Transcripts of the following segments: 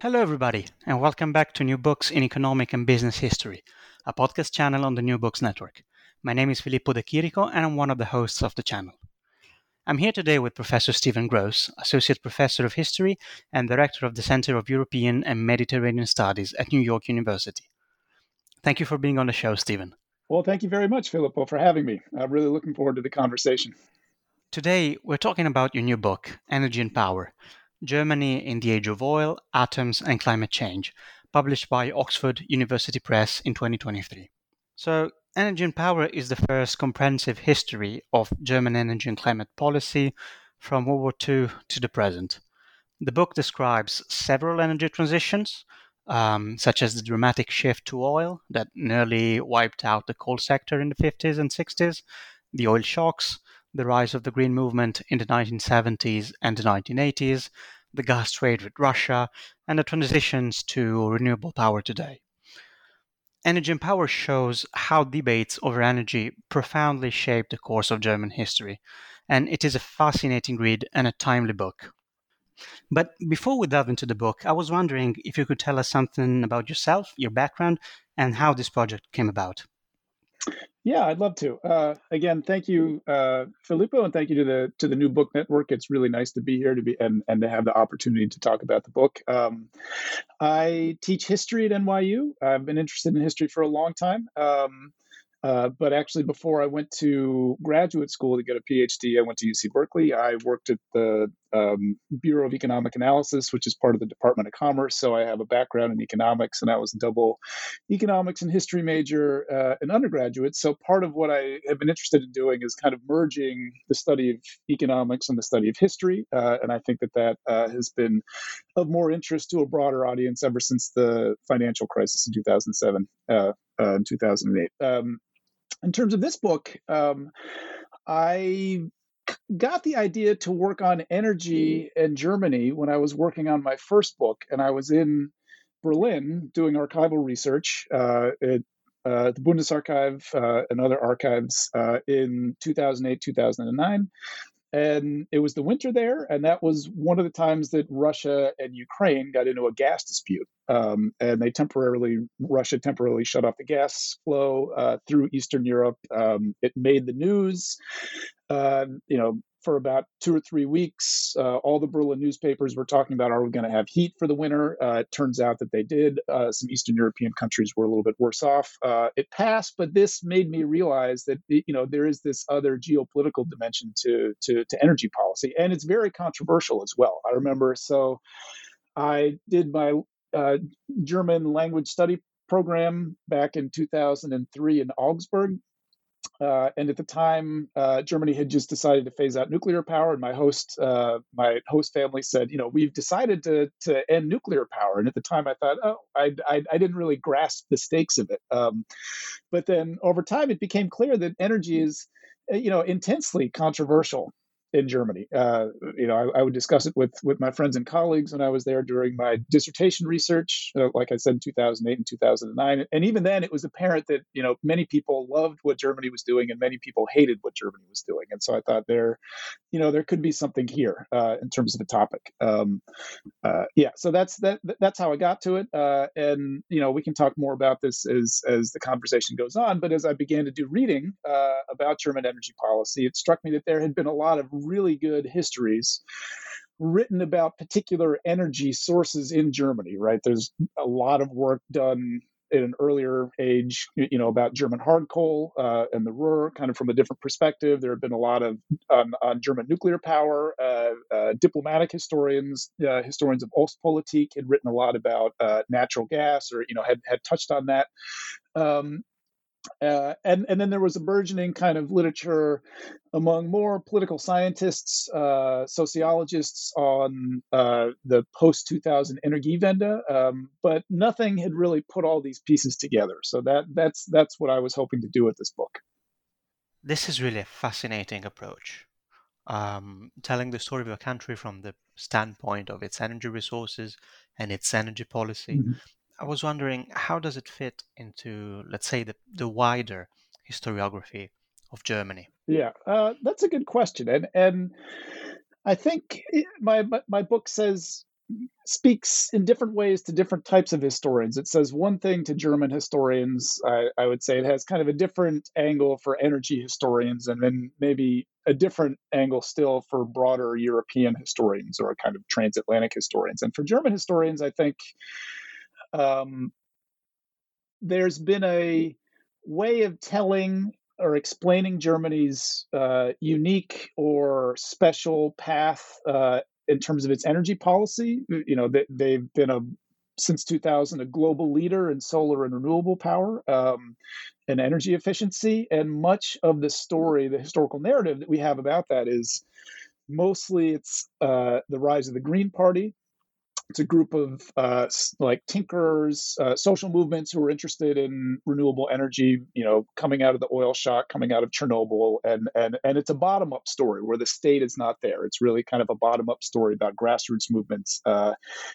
Hello, everybody, and welcome back to New Books in Economic and Business History, a podcast channel on the New Books Network. My name is Filippo De Chirico, and I'm one of the hosts of the channel. I'm here today with Professor Stephen Gross, Associate Professor of History and Director of the Center of European and Mediterranean Studies at New York University. Thank you for being on the show, Stephen. Well, thank you very much, Filippo, for having me. I'm really looking forward to the conversation. Today, we're talking about your new book, Energy and Power Germany in the Age of Oil, Atoms, and Climate Change, published by Oxford University Press in 2023. So, Energy and Power is the first comprehensive history of German energy and climate policy from World War II to the present. The book describes several energy transitions, um, such as the dramatic shift to oil that nearly wiped out the coal sector in the 50s and 60s, the oil shocks, the rise of the Green Movement in the 1970s and the 1980s, the gas trade with Russia, and the transitions to renewable power today. Energy and Power shows how debates over energy profoundly shaped the course of German history, and it is a fascinating read and a timely book. But before we delve into the book, I was wondering if you could tell us something about yourself, your background, and how this project came about. Yeah, I'd love to. Uh, again, thank you, uh, Filippo, and thank you to the to the New Book Network. It's really nice to be here to be and and to have the opportunity to talk about the book. Um, I teach history at NYU. I've been interested in history for a long time. Um, uh, but actually, before I went to graduate school to get a PhD, I went to UC Berkeley. I worked at the um, Bureau of Economic Analysis, which is part of the Department of Commerce. So I have a background in economics, and I was a double economics and history major uh, in undergraduate. So part of what I have been interested in doing is kind of merging the study of economics and the study of history. Uh, and I think that that uh, has been of more interest to a broader audience ever since the financial crisis in 2007 uh, uh, and 2008. Um, in terms of this book, um, I got the idea to work on energy in Germany when I was working on my first book, and I was in Berlin doing archival research uh, at uh, the Bundesarchiv uh, and other archives uh, in 2008, 2009 and it was the winter there and that was one of the times that russia and ukraine got into a gas dispute. Um, and they temporarily russia temporarily shut off the gas flow uh, through eastern europe. Um, it made the news uh, you know for about two or three weeks. Uh, all the Berlin newspapers were talking about, are we going to have heat for the winter? Uh, it turns out that they did. Uh, some Eastern European countries were a little bit worse off. Uh, it passed, but this made me realize that you know there is this other geopolitical dimension to, to to energy policy, and it's very controversial as well. I remember so. I did my uh, German language study program back in 2003 in Augsburg, uh, and at the time, uh, Germany had just decided to phase out nuclear power. And my host, uh, my host family said, you know, we've decided to to end nuclear power. And at the time, I thought, oh, I I, I didn't really grasp the stakes of it. Um, but then over time, it became clear that energy is, you know, intensely controversial in Germany. Uh, you know, I, I, would discuss it with with my friends and colleagues when I was there during my dissertation research. Uh, like I said, in 2008 and 2009, and even then, it was apparent that you know many people loved what Germany was doing, and many people hated what Germany was doing. And so I thought there, you know, there could be something here uh, in terms of the topic. Um, uh, yeah, so that's that. That's how I got to it, uh, and you know, we can talk more about this as as the conversation goes on. But as I began to do reading uh, about German energy policy, it struck me that there had been a lot of really good histories written about particular energy sources in Germany, right? There's a lot of work done in an earlier age, you know, about German hard coal uh, and the Ruhr, kind of from a different perspective. There have been a lot of on, German nuclear power. Uh, uh, diplomatic historians, uh, historians of Ostpolitik, had written a lot about uh, natural gas, or you know, had had touched on that. Um, uh, and and then there was a burgeoning kind of literature among more political scientists, uh, sociologists on uh, the post 2000 Energiewende, um, but nothing had really put all these pieces together. So that that's that's what I was hoping to do with this book. This is really a fascinating approach, um, telling the story of a country from the standpoint of its energy resources and its energy policy. Mm-hmm. I was wondering how does it fit into, let's say, the, the wider historiography of Germany? Yeah, uh, that's a good question, and and I think my my book says speaks in different ways to different types of historians. It says one thing to German historians. I, I, would say it has kind of a different angle for energy historians, and then maybe a different angle still for broader European historians or kind of transatlantic historians. And for German historians, I think um, there's been a way of telling or explaining Germany's uh, unique or special path uh, in terms of its energy policy. You know, they, they've been a since 2000 a global leader in solar and renewable power um, and energy efficiency. And much of the story, the historical narrative that we have about that is mostly it's uh, the rise of the Green Party, it's a group of uh, like tinkerers, uh, social movements who are interested in renewable energy. You know, coming out of the oil shock, coming out of Chernobyl, and and and it's a bottom up story where the state is not there. It's really kind of a bottom up story about grassroots movements, uh,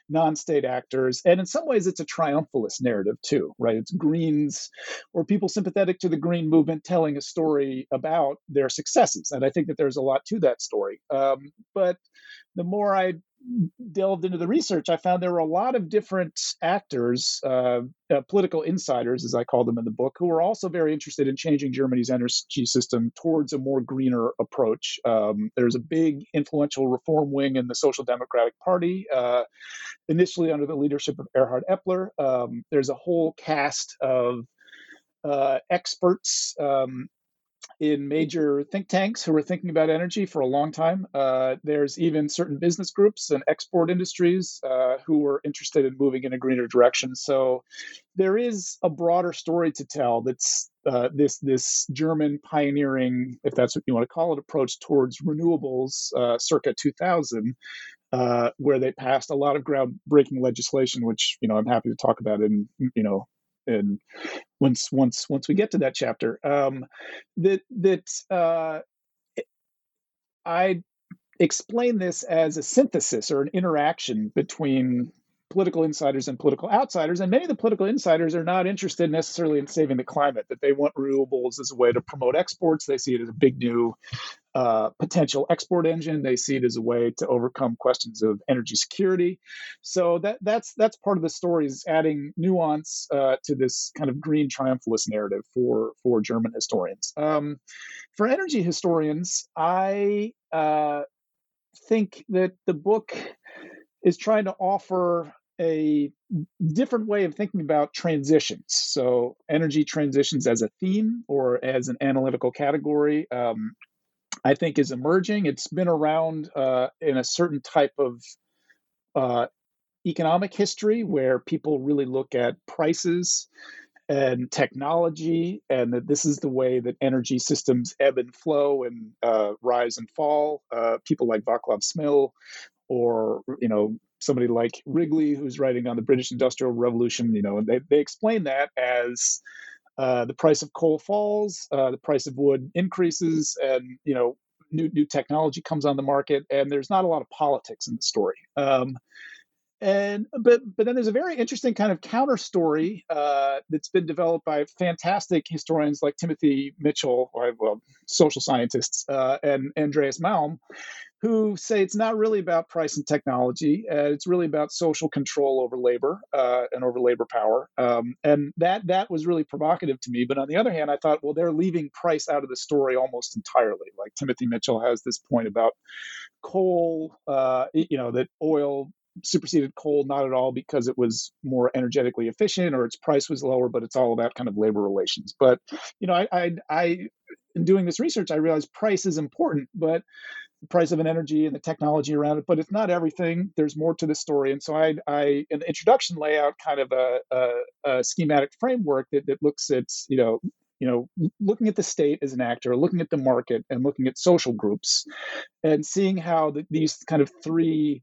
non state actors, and in some ways it's a triumphalist narrative too, right? It's Greens or people sympathetic to the Green movement telling a story about their successes, and I think that there's a lot to that story. Um, but the more I delved into the research, I found there were a lot of different actors, uh, uh, political insiders, as I call them in the book, who were also very interested in changing Germany's energy system towards a more greener approach. Um, there's a big influential reform wing in the Social Democratic Party, uh, initially under the leadership of Erhard Eppler. Um, there's a whole cast of uh, experts um, in major think tanks who were thinking about energy for a long time. Uh, there's even certain business groups and export industries uh, who were interested in moving in a greener direction. So there is a broader story to tell. That's uh, this this German pioneering, if that's what you want to call it, approach towards renewables, uh, circa 2000. Uh, where they passed a lot of groundbreaking legislation, which you know I'm happy to talk about in you know and once once once we get to that chapter um, that that uh, I explain this as a synthesis or an interaction between political insiders and political outsiders. And many of the political insiders are not interested necessarily in saving the climate, that they want renewables as a way to promote exports. They see it as a big new uh, potential export engine. They see it as a way to overcome questions of energy security. So that that's that's part of the story is adding nuance uh, to this kind of green triumphalist narrative for for German historians. Um, for energy historians, I uh, think that the book is trying to offer a different way of thinking about transitions. So, energy transitions as a theme or as an analytical category, um, I think, is emerging. It's been around uh, in a certain type of uh, economic history where people really look at prices and technology, and that this is the way that energy systems ebb and flow and uh, rise and fall. Uh, people like Vaclav Smil or you know somebody like Wrigley, who's writing on the British Industrial Revolution, you know, and they, they explain that as uh, the price of coal falls, uh, the price of wood increases, and you know, new new technology comes on the market, and there's not a lot of politics in the story. Um, and but but then there's a very interesting kind of counter story uh, that's been developed by fantastic historians like Timothy Mitchell, or well, social scientists, uh, and Andreas Malm, who say it's not really about price and technology. Uh, it's really about social control over labor uh, and over labor power. Um, and that that was really provocative to me. But on the other hand, I thought, well, they're leaving price out of the story almost entirely. Like Timothy Mitchell has this point about coal, uh, you know, that oil superseded coal not at all because it was more energetically efficient or its price was lower but it's all about kind of labor relations but you know i i, I in doing this research i realized price is important but price of an energy and the technology around it, but it's not everything. There's more to the story. And so I, I in the introduction, lay out kind of a, a, a schematic framework that, that looks at, you know, you know, looking at the state as an actor, looking at the market, and looking at social groups, and seeing how the, these kind of three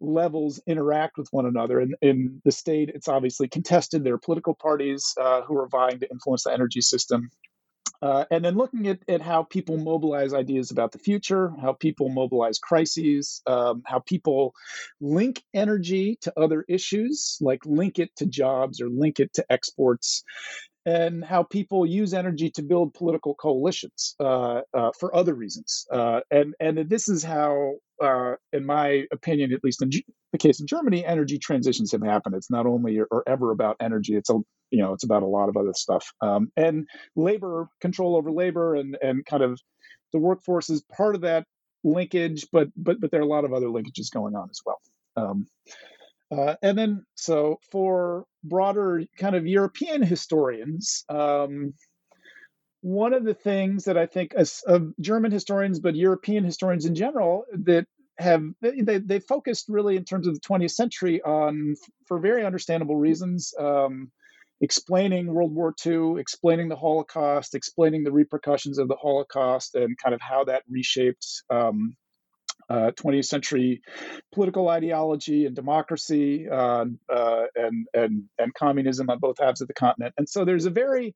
levels interact with one another. And in the state, it's obviously contested. There are political parties uh, who are vying to influence the energy system. Uh, and then looking at, at how people mobilize ideas about the future, how people mobilize crises, um, how people link energy to other issues, like link it to jobs or link it to exports, and how people use energy to build political coalitions uh, uh, for other reasons. Uh, and and this is how, uh, in my opinion, at least in the case of Germany, energy transitions have happened. It's not only or, or, ever about energy. It's a you know it's about a lot of other stuff. Um, and labor control over labor and and kind of the workforce is part of that linkage, but but but there are a lot of other linkages going on as well. Um, uh, and then, so for broader kind of European historians, um, one of the things that I think as German historians, but European historians in general, that have they, they focused really in terms of the 20th century on, for very understandable reasons, um, explaining World War II, explaining the Holocaust, explaining the repercussions of the Holocaust, and kind of how that reshaped um, uh, 20th century political ideology and democracy uh, uh, and, and, and communism on both halves of the continent. And so there's a very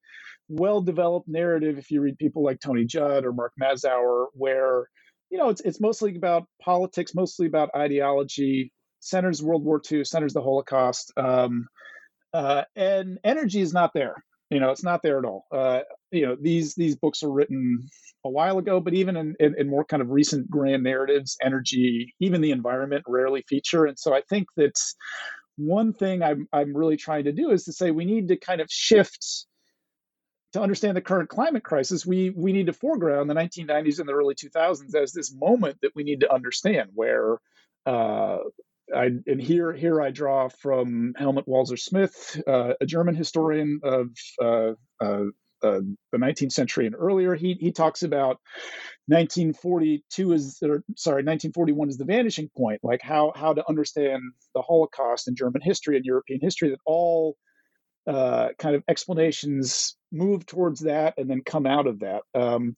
well developed narrative, if you read people like Tony Judt or Mark Mazower, where you know it's, it's mostly about politics, mostly about ideology, centers World War II, centers the Holocaust. Um, uh, and energy is not there. You know, it's not there at all. Uh, you know, these these books are written a while ago, but even in, in, in, more kind of recent grand narratives, energy, even the environment rarely feature. And so I think that's one thing I'm, I'm really trying to do is to say we need to kind of shift to understand the current climate crisis. We, we need to foreground the 1990s and the early 2000s as this moment that we need to understand where uh, I, and here here I draw from Helmut Walser Smith, uh, a German historian of uh, uh, the 19th century and earlier. He he talks about 1942 is or, sorry 1941 is the vanishing point, like how how to understand the Holocaust in German history and European history. That all uh, kind of explanations move towards that and then come out of that. Um,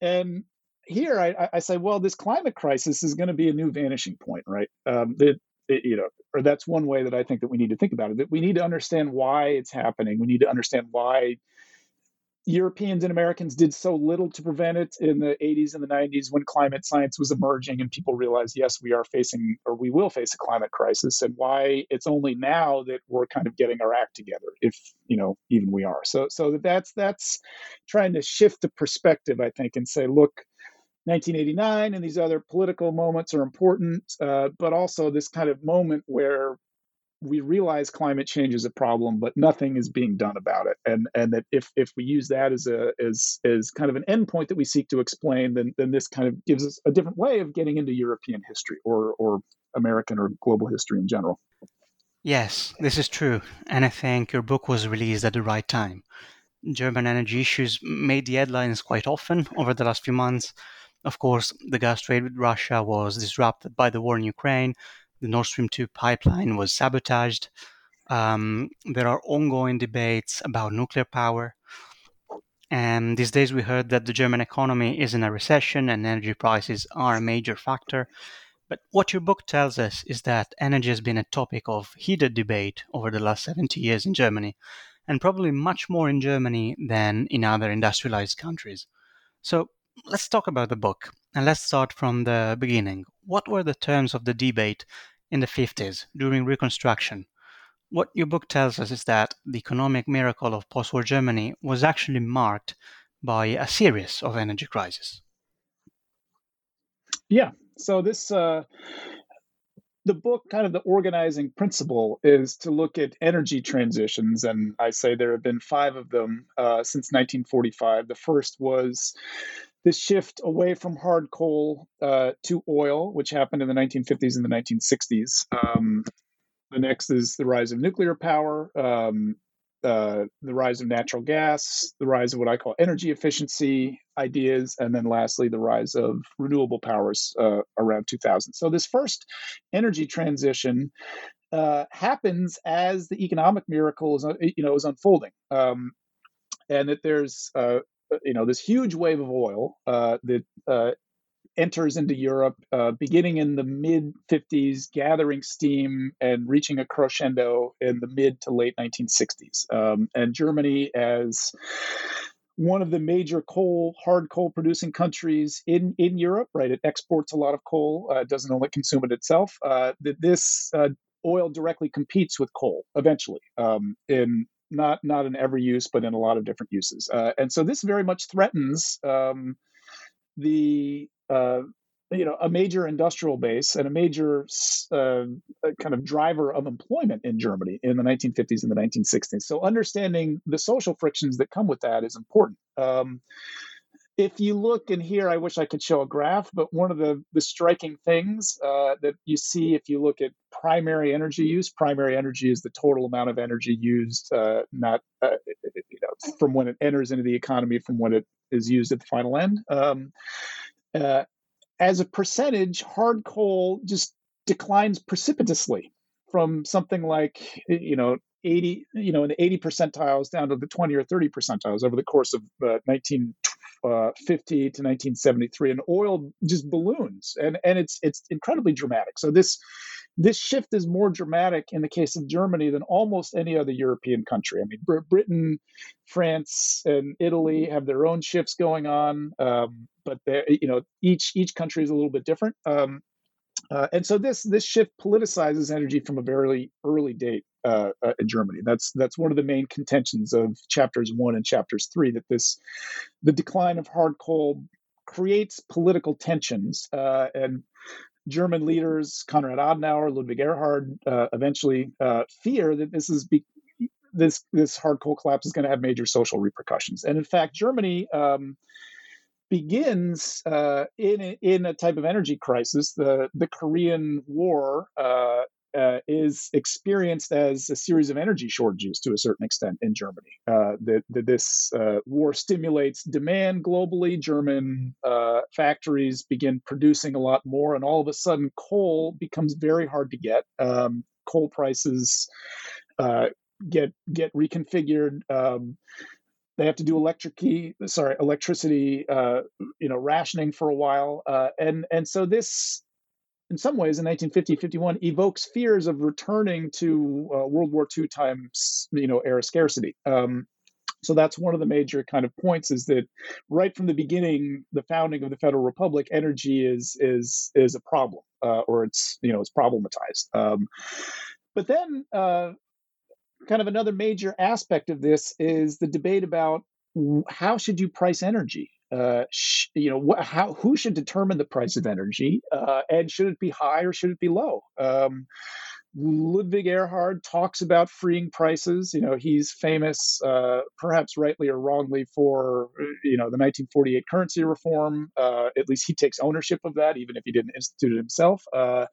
and here I, I, say, well, this climate crisis is going to be a new vanishing point, right? Um, that you know, or that's one way that I think that we need to think about it. That we need to understand why it's happening. We need to understand why Europeans and Americans did so little to prevent it in the 80s and the 90s when climate science was emerging and people realized, yes, we are facing or we will face a climate crisis, and why it's only now that we're kind of getting our act together, if you know, even we are. So, so that's that's trying to shift the perspective, I think, and say, look, 1989 and these other political moments are important, uh, but also this kind of moment where we realize climate change is a problem, but nothing is being done about it. And and that if if we use that as a as as kind of an endpoint that we seek to explain, then then this kind of gives us a different way of getting into European history or or American or global history in general. Yes, this is true, and I think your book was released at the right time. German energy issues made the headlines quite often over the last few months. Of course, the gas trade with Russia was disrupted by the war in Ukraine, the Nord Stream 2 pipeline was sabotaged. Um, there are ongoing debates about nuclear power. And these days we heard that the German economy is in a recession and energy prices are a major factor. But what your book tells us is that energy has been a topic of heated debate over the last 70 years in Germany, and probably much more in Germany than in other industrialized countries. So let's talk about the book, and let's start from the beginning what were the terms of the debate in the 50s during Reconstruction? What your book tells us is that the economic miracle of post war Germany was actually marked by a series of energy crises. Yeah. So, this, uh, the book, kind of the organizing principle is to look at energy transitions. And I say there have been five of them uh, since 1945. The first was this shift away from hard coal uh, to oil, which happened in the 1950s and the 1960s. Um, the next is the rise of nuclear power, um, uh, the rise of natural gas, the rise of what I call energy efficiency ideas, and then lastly, the rise of renewable powers uh, around 2000. So, this first energy transition uh, happens as the economic miracle is, you know, is unfolding. Um, and that there's uh, you know this huge wave of oil uh, that uh, enters into Europe uh, beginning in the mid 50s, gathering steam and reaching a crescendo in the mid to late 1960s. Um, and Germany, as one of the major coal, hard coal producing countries in, in Europe, right? It exports a lot of coal, uh, doesn't only consume it itself. Uh, this uh, oil directly competes with coal eventually um, in not not in every use, but in a lot of different uses. Uh, and so this very much threatens um, the uh, you know a major industrial base and a major uh, kind of driver of employment in Germany in the 1950s and the 1960s. So understanding the social frictions that come with that is important. Um, if you look in here, I wish I could show a graph, but one of the, the striking things uh, that you see if you look at primary energy use, primary energy is the total amount of energy used, uh, not uh, you know, from when it enters into the economy, from when it is used at the final end. Um, uh, as a percentage, hard coal just declines precipitously from something like you know 80 you know in the 80 percentiles down to the 20 or 30 percentiles over the course of uh, 1950 uh, to 1973 and oil just balloons and and it's it's incredibly dramatic so this this shift is more dramatic in the case of Germany than almost any other European country. I mean, Br- Britain, France, and Italy have their own shifts going on, um, but you know each each country is a little bit different. Um, uh, and so this this shift politicizes energy from a very early date uh, uh, in Germany. That's that's one of the main contentions of chapters one and chapters three. That this the decline of hard coal creates political tensions uh, and German leaders, Konrad Adenauer, Ludwig Erhard, uh, eventually fear that this is be- this this hard coal collapse is going to have major social repercussions. And in fact, Germany um, begins uh, in in a type of energy crisis. The the Korean War uh, uh, is experienced as a series of energy shortages to a certain extent in Germany. Uh, that, this uh, war stimulates demand globally. German uh, factories begin producing a lot more, and all of a sudden, coal becomes very hard to get. Um, coal prices get get reconfigured. Um, they have to do electric sorry electricity uh, you know rationing for a while uh, and and so this in some ways in 1950 51 evokes fears of returning to uh, world war ii times you know era scarcity. Um, so that's one of the major kind of points is that right from the beginning the founding of the federal republic energy is is is a problem uh, or it's you know it's problematized. Um, but then uh, kind of another major aspect of this is the debate about how should you price energy uh, sh- you know, wh- how who should determine the price of energy, uh, and should it be high or should it be low? Um, Ludwig Erhard talks about freeing prices. You know, he's famous, uh, perhaps rightly or wrongly, for you know the 1948 currency reform. Uh, at least he takes ownership of that, even if he didn't institute it himself. Uh,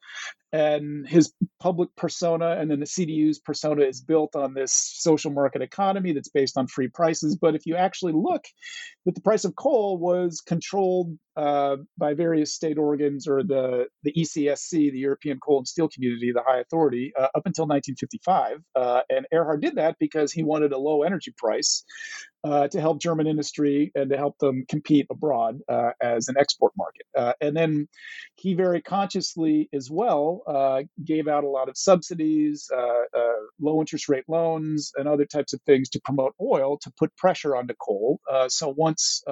and his public persona and then the CDU's persona is built on this social market economy that's based on free prices. But if you actually look that the price of coal was controlled uh, by various state organs or the, the ECSC, the European Coal and Steel Community, the high authority, uh, up until 1955. Uh, and Erhard did that because he wanted a low energy price uh, to help German industry and to help them compete abroad uh, as an export market. Uh, and then he very consciously, as well, uh, gave out a lot of subsidies, low interest rate loans, and other types of things to promote oil to put pressure onto coal. so once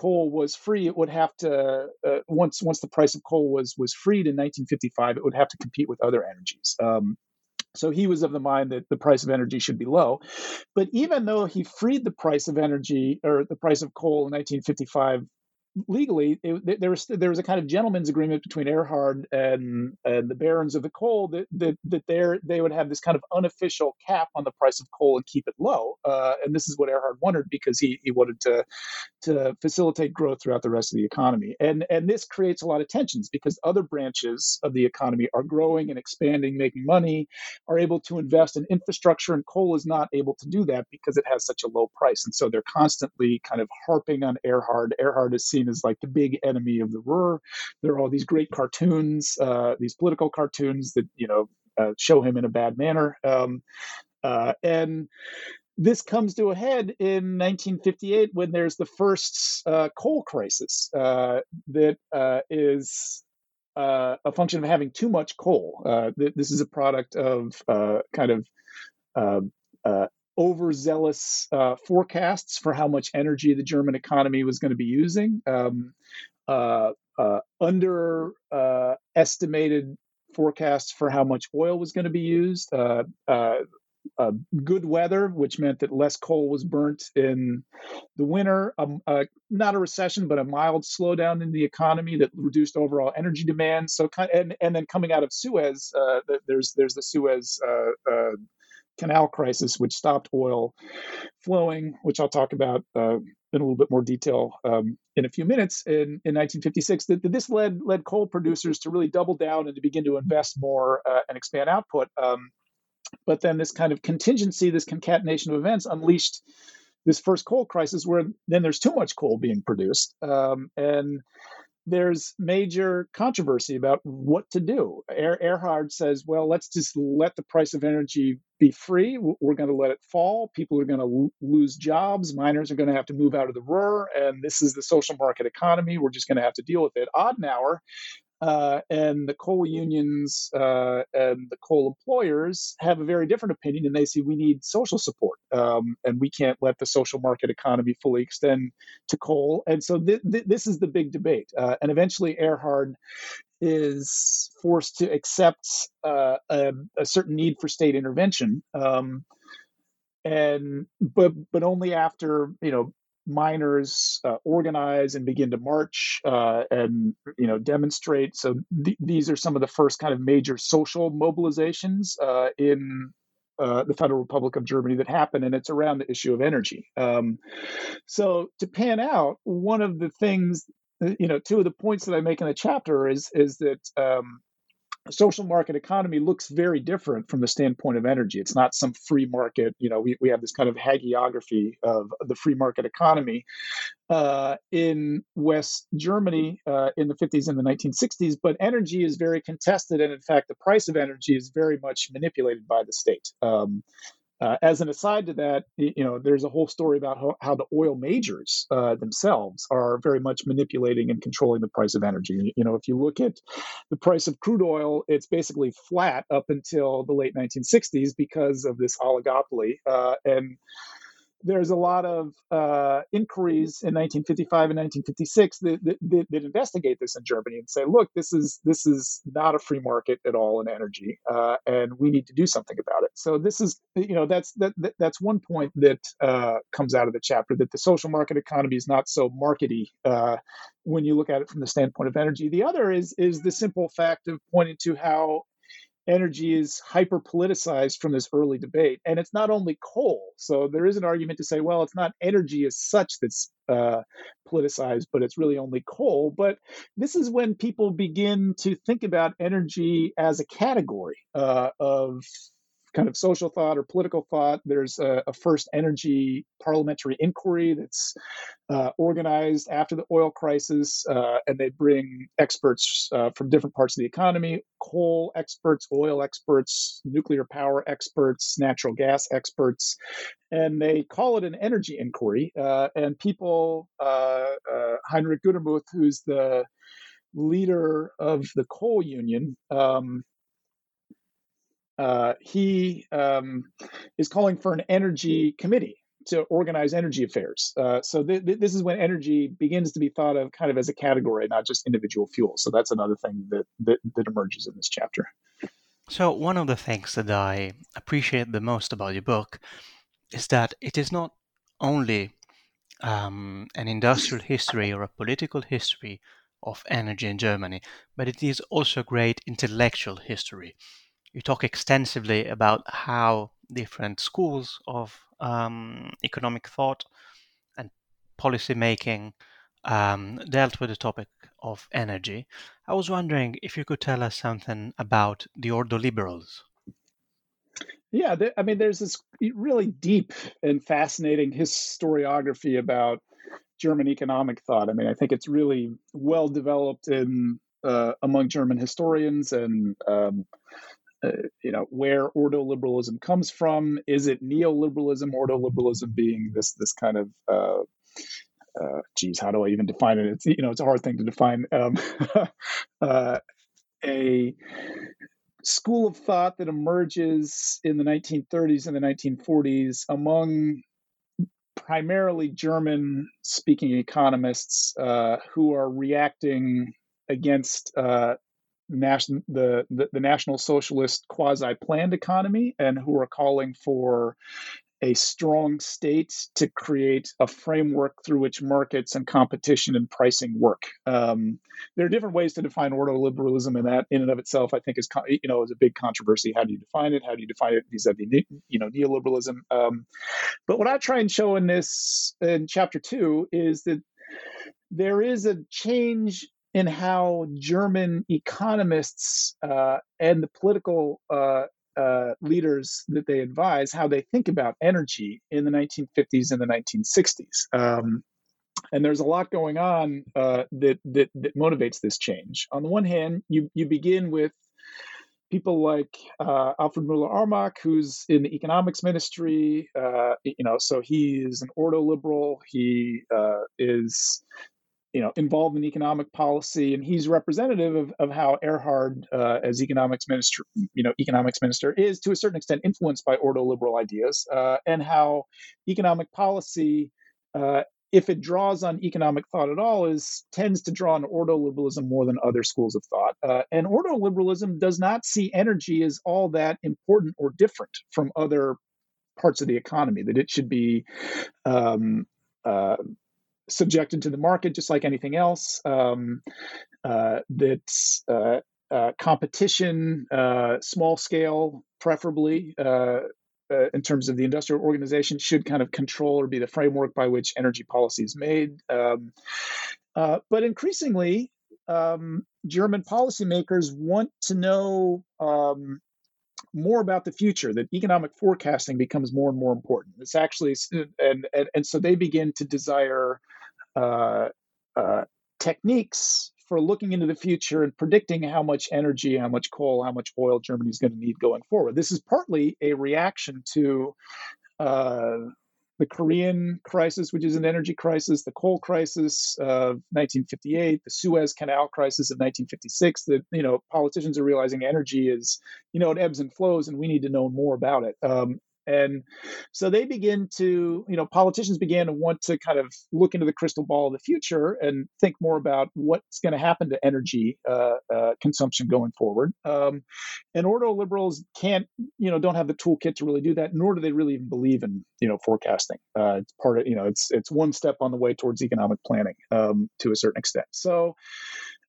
coal was free, it would have to once once the price of coal was was freed in 1955, it would have to compete with other energies. Um, so he was of the mind that the price of energy should be low. But even though he freed the price of energy or the price of coal in 1955 legally, it, there was there was a kind of gentleman's agreement between Erhard and, and the barons of the coal that that that they they would have this kind of unofficial cap on the price of coal and keep it low. Uh, and this is what Erhard wanted because he he wanted to to facilitate growth throughout the rest of the economy. And and this creates a lot of tensions because other branches of the economy are growing and expanding, making money, are able to invest in infrastructure, and coal is not able to do that because it has such a low price. And so they're constantly kind of harping on Erhard. Erhard is seen as like the big enemy of the Ruhr. There are all these great cartoons, uh, these political cartoons that you know uh, show him in a bad manner. Um, uh, and this comes to a head in 1958 when there's the first uh, coal crisis uh, that uh, is uh, a function of having too much coal. Uh, th- this is a product of uh, kind of um, overzealous forecasts for how much energy the German economy was going to be using. Um, underestimated forecasts for how much oil was going to be used. Uh, uh, uh, good weather, which meant that less coal was burnt in the winter. Um, uh, not a recession, but a mild slowdown in the economy that reduced overall energy demand. So, and and then coming out of Suez, uh, there's there's the Suez uh, uh, Canal crisis, which stopped oil flowing, which I'll talk about uh, in a little bit more detail um, in a few minutes. In, in 1956, that this led led coal producers to really double down and to begin to invest more and expand output. Um, but then this kind of contingency, this concatenation of events unleashed this first coal crisis where then there's too much coal being produced. Um, and there's major controversy about what to do. Er- Erhard says, well, let's just let the price of energy be free. We're going to let it fall. People are going to lose jobs. Miners are going to have to move out of the Ruhr. And this is the social market economy. We're just going to have to deal with it. Adenauer uh, and the coal unions uh, and the coal employers have a very different opinion, and they see we need social support, um, and we can't let the social market economy fully extend to coal. And so th- th- this is the big debate. Uh, and eventually, Erhard is forced to accept uh, a, a, certain need for state intervention. Um, and but but only after you know miners uh, organize and begin to march uh, and you know demonstrate. So th- these are some of the first kind of major social mobilizations uh, in uh, the Federal Republic of Germany that happen, and it's around the issue of energy. Um, so to pan out, one of the things, you know, two of the points that I make in the chapter is is that um, social market economy looks very different from the standpoint of energy. It's not some free market. You know, we, we have this kind of hagiography of the free market economy uh, in West Germany uh, in the 50s and the 1960s, but energy is very contested. And in fact, the price of energy is very much manipulated by the state. Um, uh, as an aside to that, you know, there's a whole story about how, how the oil majors uh, themselves are very much manipulating and controlling the price of energy. You know, if you look at the price of crude oil, it's basically flat up until the late 1960s because of this oligopoly. Uh, and there's a lot of uh, inquiries in 1955 and 1956 that, that, that, investigate this in Germany and say, look, this is this is not a free market at all in energy, uh, and we need to do something about it. So this is, you know, that's that, that that's one point that uh, comes out of the chapter that the social market economy is not so markety uh, when you look at it from the standpoint of energy. The other is is the simple fact of pointing to how energy is hyper politicized from this early debate. And it's not only coal. So there is an argument to say, well, it's not energy as such that's uh, politicized, but it's really only coal. But this is when people begin to think about energy as a category uh, of kind of social thought or political thought. There's a, a first energy parliamentary inquiry that's uh, organized after the oil crisis, uh, and they bring experts uh, from different parts of the economy coal experts, oil experts, nuclear power experts, natural gas experts, and they call it an energy inquiry. Uh, and people, uh, uh, Heinrich Gutermuth, who's the leader of the coal union, um, uh, he um, is calling for an energy committee to organize energy affairs. Uh, so th- th- this is when energy begins to be thought of kind of as a category, not just individual fuels. So that's another thing that, that, that emerges in this chapter. So one of the things that I appreciate the most about your book is that it is not only um, an industrial history or a political history of energy in Germany, but it is also a great intellectual history you talk extensively about how different schools of um, economic thought and policy making um, dealt with the topic of energy. I was wondering if you could tell us something about the Ordo Liberals. Yeah, I mean, there's this really deep and fascinating historiography about German economic thought. I mean, I think it's really well developed in uh, among German historians and um, uh, you know where ordoliberalism comes from. Is it neoliberalism? Ordoliberalism being this this kind of uh, uh, geez, how do I even define it? It's you know it's a hard thing to define. Um, uh, a school of thought that emerges in the 1930s and the 1940s among primarily German speaking economists uh, who are reacting against uh, national, the, the, National Socialist quasi planned economy and who are calling for a strong state to create a framework through which markets and competition and pricing work. Um, there are different ways to define ordoliberalism, and that, in and of itself, I think is you know is a big controversy. How do you define it? How do you define it vis-a-vis you know neoliberalism? Um, but what I try and show in this in chapter two is that there is a change in how German economists uh, and the political uh, uh, leaders that they advise how they think about energy in the 1950s and the 1960s. Um, and there's a lot going on uh, that, that, that motivates this change. On the one hand, you you begin with people like uh, Alfred Müller-Armack, who's in the economics ministry. Uh, you know, so he is an ordo liberal. He uh, is you know involved in economic policy and he's representative of, of how Erhard uh, as economics minister you know economics minister is to a certain extent influenced by ordo liberal ideas uh, and how economic policy uh, if it draws on economic thought at all is tends to draw on ordo liberalism more than other schools of thought uh, and ordo liberalism does not see energy as all that important or different from other parts of the economy that it should be um, uh, subjected to the market just like anything else. Um, uh, that uh, uh, competition, uh, small scale, preferably. Uh, uh, in terms of the industrial organization, should kind of control or be the framework by which energy policy is made. Um, but increasingly, um, German policymakers want to know um, more about the future that economic forecasting becomes more and more important it's actually and and, and so they begin to desire uh, uh, techniques for looking into the future and predicting how much energy, how much coal, how much oil Germany is going to need going forward. This is partly a reaction to uh, the Korean crisis, which is an energy crisis, the coal crisis of 1958, the Suez Canal crisis of 1956. That you know politicians are realizing energy is you know it ebbs and flows, and we need to know more about it. Um, and so they begin to, you know, politicians began to want to kind of look into the crystal ball of the future and think more about what's going to happen to energy uh, uh, consumption going forward. Um, and ordo liberals can't, you know, don't have the toolkit to really do that, nor do they really even believe in, you know, forecasting. Uh, it's part of, you know, it's it's one step on the way towards economic planning um, to a certain extent. So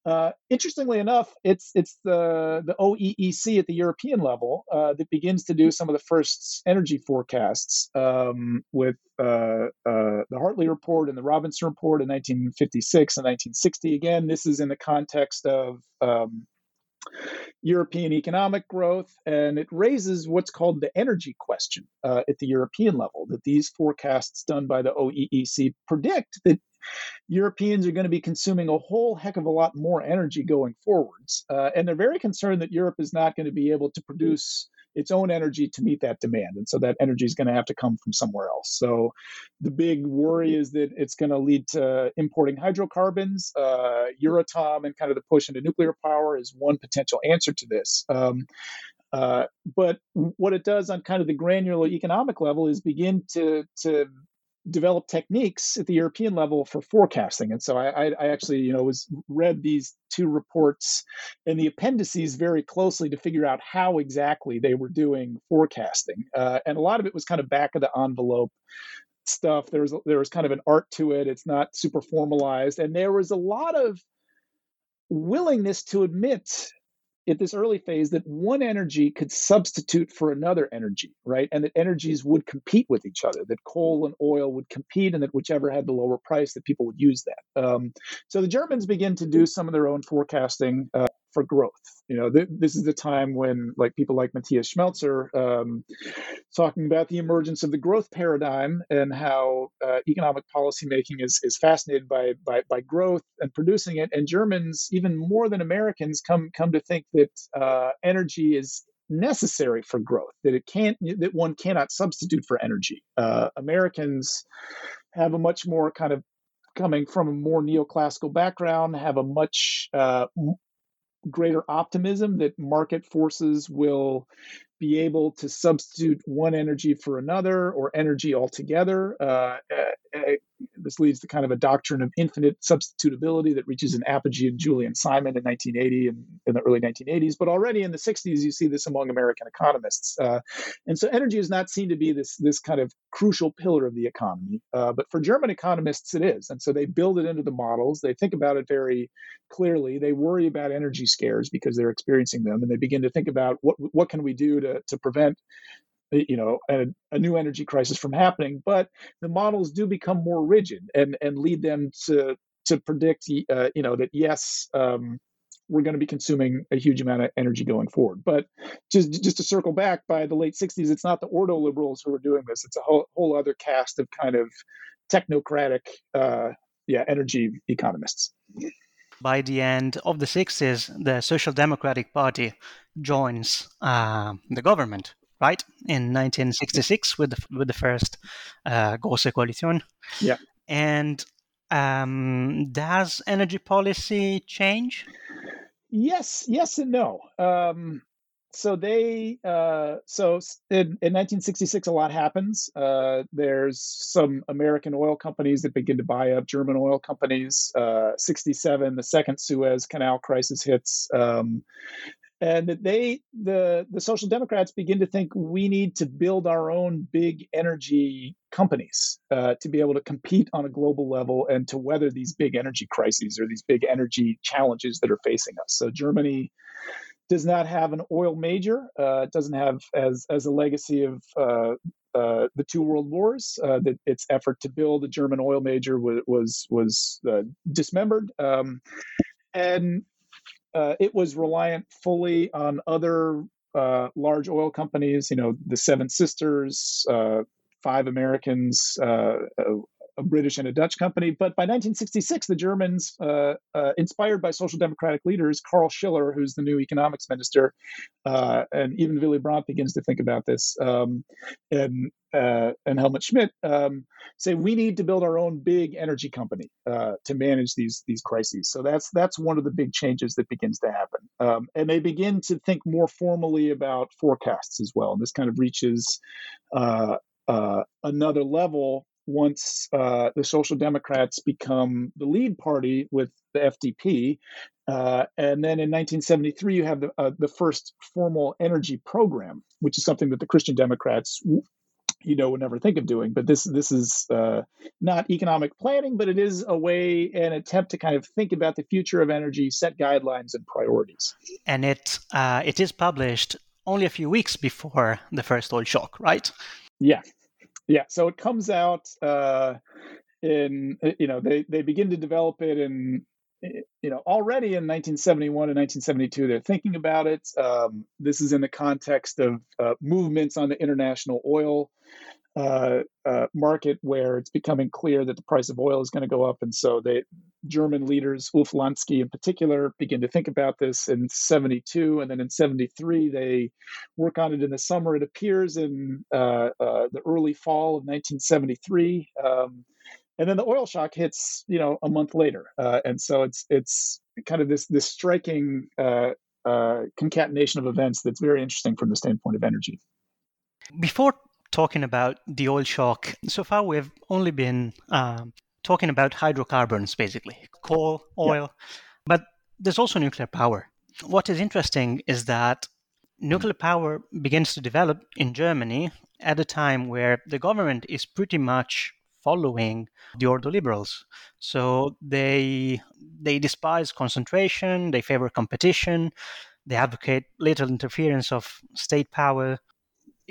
uh, interestingly enough, it's it's the the OEEC at the European level uh, that begins to do some of the first energy forecasts um, with uh, uh the Hartley report and the Robinson report in 1956 and 1960. Again, this is in the context of um, European economic growth, and it raises what's called the energy question uh, at the European level. That these forecasts done by the OEEC predict that Europeans are going to be consuming a whole heck of a lot more energy going forwards. Uh, and they're very concerned that Europe is not going to be able to produce its own energy to meet that demand. And so that energy is going to have to come from somewhere else. So the big worry is that it's going to lead to importing hydrocarbons. Uh, Euratom and kind of the push into nuclear power is one potential answer to this. Um, uh, but what it does on kind of the granular economic level is begin to to develop techniques at the European level for forecasting. And so I, I, actually, you know, was read these two reports and the appendices very closely to figure out how exactly they were doing forecasting. Uh, and a lot of it was kind of back of the envelope stuff. There was there was kind of an art to it. It's not super formalized, and there was a lot of willingness to admit at this early phase that one energy could substitute for another energy, right? And that energies would compete with each other, that coal and oil would compete, and that whichever had the lower price, that people would use that. Um, so the Germans begin to do some of their own forecasting. Uh, for growth. You know, th- this is the time when like people like Matthias Schmelzer um, talking about the emergence of the growth paradigm and how uh, economic policymaking is is fascinated by, by by growth and producing it. And Germans, even more than Americans, come come to think that uh, energy is necessary for growth. That it can't that one cannot substitute for energy. Uh, Americans have a much more kind of coming from a more neoclassical background have a much uh, greater optimism that market forces will be able to substitute one energy for another or energy altogether. Uh, uh, uh, this leads to kind of a doctrine of infinite substitutability that reaches an apogee in Julian Simon in 1980 and in the early 1980s. But already in the 60s, you see this among American economists. Uh, and so energy is not seen to be this, this kind of crucial pillar of the economy. Uh, but for German economists, it is. And so they build it into the models. They think about it very clearly. They worry about energy scares because they're experiencing them. And they begin to think about what, what can we do to, to prevent you know a, a, new energy crisis from happening but the models do become more rigid and and lead them to to predict uh, you know that yes um, we're going to be consuming a huge amount of energy going forward. But just just to circle back by the late 60s it's not the ordo liberals who are doing this. It's a whole, whole other cast of kind of technocratic uh, yeah energy economists. By the end of the 60s the social democratic party joins uh, the government right? In 1966 with the, with the first uh, Große Koalition. Yeah. And um, does energy policy change? Yes, yes, and no. Um, so they, uh, so in, in 1966, a lot happens. Uh, there's some American oil companies that begin to buy up German oil companies. Uh, 67, the second Suez Canal crisis hits. Um, and they the the social democrats begin to think we need to build our own big energy companies uh, to be able to compete on a global level and to weather these big energy crises or these big energy challenges that are facing us. So germany does not have an oil major uh, it doesn't have as as a legacy of uh, uh, the two world wars uh, that its effort to build a German oil major was was, was uh, dismembered, um, and uh, it was reliant fully on other uh, large oil companies, you know, the Seven Sisters, uh, five Americans, uh, a British and a Dutch company. But by 1966, the Germans, uh, uh, inspired by social democratic leaders, Karl Schiller, who's the new economics minister, uh, and even Willy Brandt begins to think about this, um, and uh, and Helmut Schmidt um, say we need to build our own big energy company uh, to manage these these crises. So that's that's one of the big changes that begins to happen, um, and they begin to think more formally about forecasts as well. And this kind of reaches. Uh, another level once uh, the Social Democrats become the lead party with the FDP. Uh, and then in 1973, you have the, uh, the first formal energy program, which is something that the Christian Democrats, you know, would never think of doing. But this this is uh, not economic planning, but it is a way, an attempt to kind of think about the future of energy, set guidelines and priorities. And it uh, it is published only a few weeks before the first oil shock, right? Yeah, yeah, so it comes out uh, in you know they they begin to develop it in you know already in 1971 and 1972 they're thinking about it. Um, this is in the context of uh, movements on the international oil uh, uh, market where it's becoming clear that the price of oil is going to go up, and so the German leaders, Ulf Lantzke in particular, begin to think about this in 72, and then in 73 they work on it in the summer. It appears in uh, uh the early fall of 1973. Um, and then the oil shock hits, you know, a month later, uh, and so it's it's kind of this this striking uh, concatenation of events that's very interesting from the standpoint of energy. Before talking about the oil shock, so far we've only been um, talking about hydrocarbons, basically coal, oil, yeah. but there's also nuclear power. What is interesting is that nuclear power begins to develop in Germany at a time where the government is pretty much following the ordo liberals so they they despise concentration they favor competition they advocate little interference of state power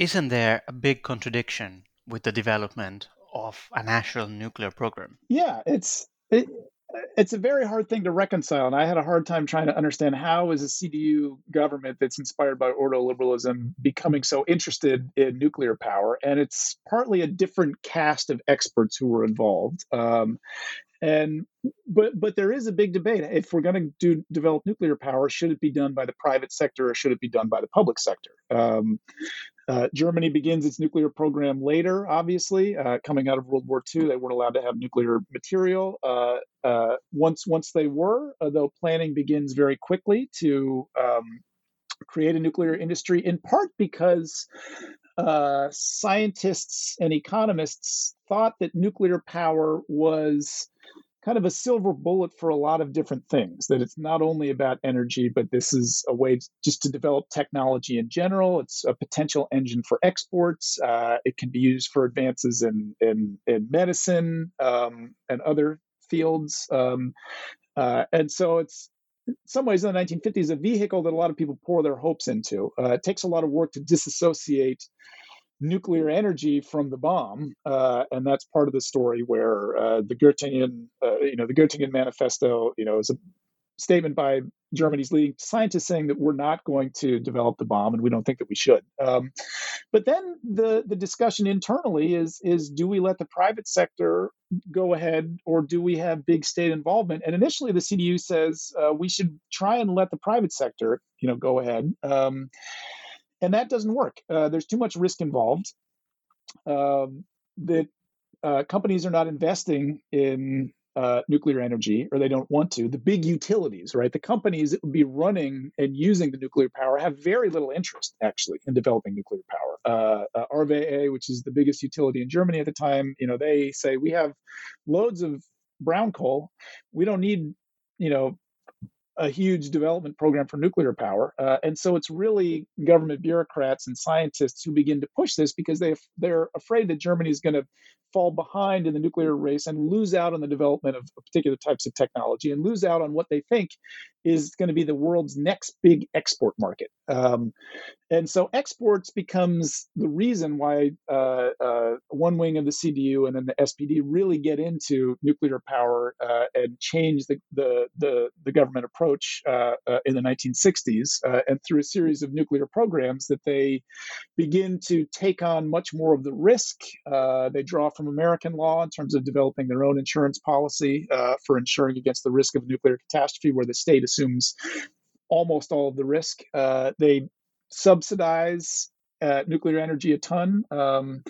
isn't there a big contradiction with the development of a national nuclear program? Yeah, it's it, it's a very hard thing to reconcile, and I had a hard time trying to understand how is a CDU government that's inspired by ordoliberalism becoming so interested in nuclear power, and it's partly a different cast of experts who were involved. Um, and but but there is a big debate if we're going to do develop nuclear power should it be done by the private sector or should it be done by the public sector um, uh, Germany begins its nuclear program later, obviously. Uh, coming out of World War II, they weren't allowed to have nuclear material. Uh, uh once, once they were, though, planning begins very quickly to um, create a nuclear industry, in part because uh, scientists and economists thought that nuclear power was kind of a silver bullet for a lot of different things that it's not only about energy but this is a way just to develop technology in general. It's a potential engine for exports. Uh, it can be used for advances in in, in medicine um, and other fields. Um, uh, and so it's in some ways in the 1950s a vehicle that a lot of people pour their hopes into. Uh, it takes a lot of work to disassociate nuclear energy from the bomb, uh, and that's part of the story where uh, the Göttingen, uh, you know, the Göttingen Manifesto, you know, is a statement by Germany's leading scientists saying that we're not going to develop the bomb, and we don't think that we should. Um, but then the the discussion internally is is do we let the private sector go ahead, or do we have big state involvement? And initially, the CDU says uh, we should try and let the private sector, you know, go ahead. Um, and that doesn't work. Uh, there's too much risk involved. Um, that uh, companies are not investing in uh, nuclear energy, or they don't want to. The big utilities, right? The companies that would be running and using the nuclear power have very little interest, actually, in developing nuclear power. Uh, uh, which is the biggest utility in Germany at the time, you know, they say we have loads of brown coal. We don't need, you know, a huge development program for nuclear power. Uh, and so it's really government bureaucrats and scientists who begin to push this because they, they're afraid that Germany is going to fall behind in the nuclear race and lose out on the development of particular types of technology and lose out on what they think is going to be the world's next big export market. Um, and so exports becomes the reason why uh, uh, one wing of the CDU and then the SPD really get into nuclear power uh, and change the, the, the, the government approach uh, uh, in the 1960s. Uh, and through a series of nuclear programs that they begin to take on much more of the risk. they draw from American law in terms of developing their own insurance policy for insuring against the risk of nuclear catastrophe where the state assumes almost all of the risk. Uh, they subsidize uh, nuclear energy a ton. Um,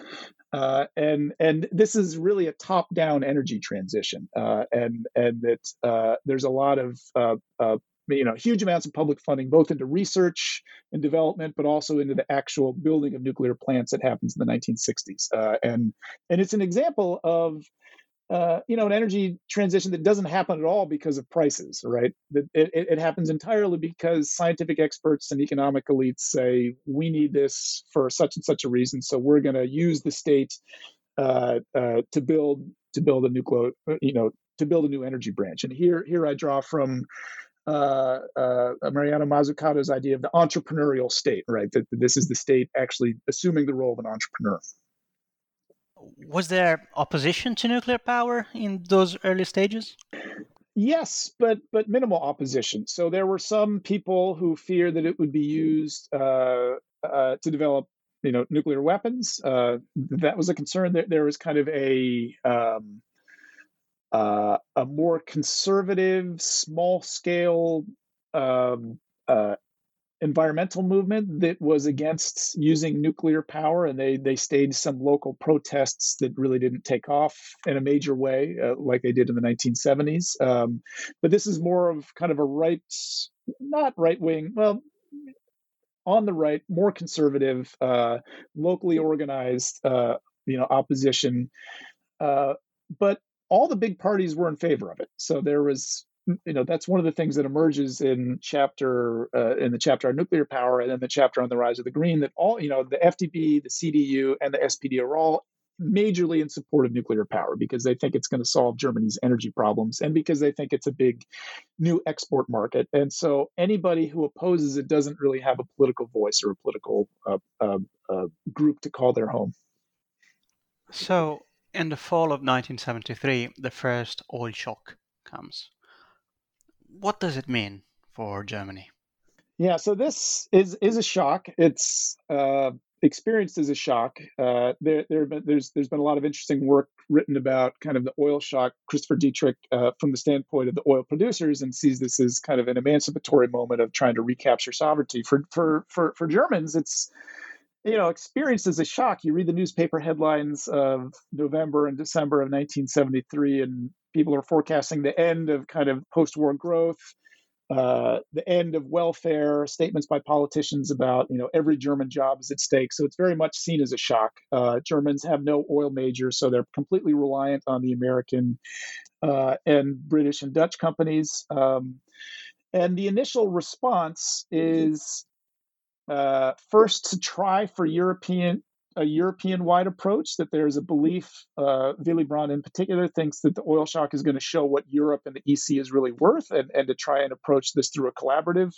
uh, and and this is really a top-down energy transition, uh, and and that uh, there's a lot of uh, uh, you know huge amounts of public funding both into research and development, but also into the actual building of nuclear plants that happens in the 1960s, and and it's an example of uh, you know, an energy transition that doesn't happen at all because of prices, right? That it, it, happens entirely because scientific experts and economic elites say we need this for such and such a reason, so we're going to use the state uh, uh, to build to build a nuclear, you know, to build a new energy branch. And here, here I draw from uh, uh, Mariana Mazzucato's idea of the entrepreneurial state, right? That this is the state actually assuming the role of an entrepreneur was there opposition to nuclear power in those early stages? Yes, but but minimal opposition. So there were some people who feared that it would be used uh, uh, to develop, you know, nuclear weapons. Uh, that was a concern. There, there was kind of a um, uh, a more conservative, small scale um, uh, environmental movement that was against using nuclear power, and they they staged some local protests that really didn't take off in a major way, uh, like they did in the 1970s. Um, but this is more of kind of a right, not right wing, well, on the right, more conservative, uh, locally organized, uh, you know, opposition. Uh, but all the big parties were in favor of it. So there was you know that's one of the things that emerges in chapter uh, in the chapter on nuclear power and then the chapter on the rise of the green that all you know the FDP, the CDU, and the SPD are all majorly in support of nuclear power because they think it's going to solve Germany's energy problems and because they think it's a big new export market. And so anybody who opposes it doesn't really have a political voice or a political uh, uh, uh group to call their home. So, in the fall of 1973, the first oil shock comes. What does it mean for Germany? Yeah, so this is is a shock. It's uh, experienced as a shock. Uh, there, there been, there's there's been a lot of interesting work written about kind of the oil shock. Christopher Dietrich, uh, from the standpoint of the oil producers, and sees this as kind of an emancipatory moment of trying to recapture sovereignty. For for for for Germans, it's you know experienced as a shock. You read the newspaper headlines of November and December of 1973, and people are forecasting the end of kind of post-war growth uh, the end of welfare, statements by politicians about you know every German job is at stake. So it's very much seen as a shock. Uh, Germans have no oil majors, so they're completely reliant on the American uh, and British and Dutch companies. Um, and the initial response is uh, first to try for European a European wide approach, that there's a belief, uh, Willy Brandt in particular thinks that the oil shock is going to show what Europe and the EC is really worth and, and to try and approach this through a collaborative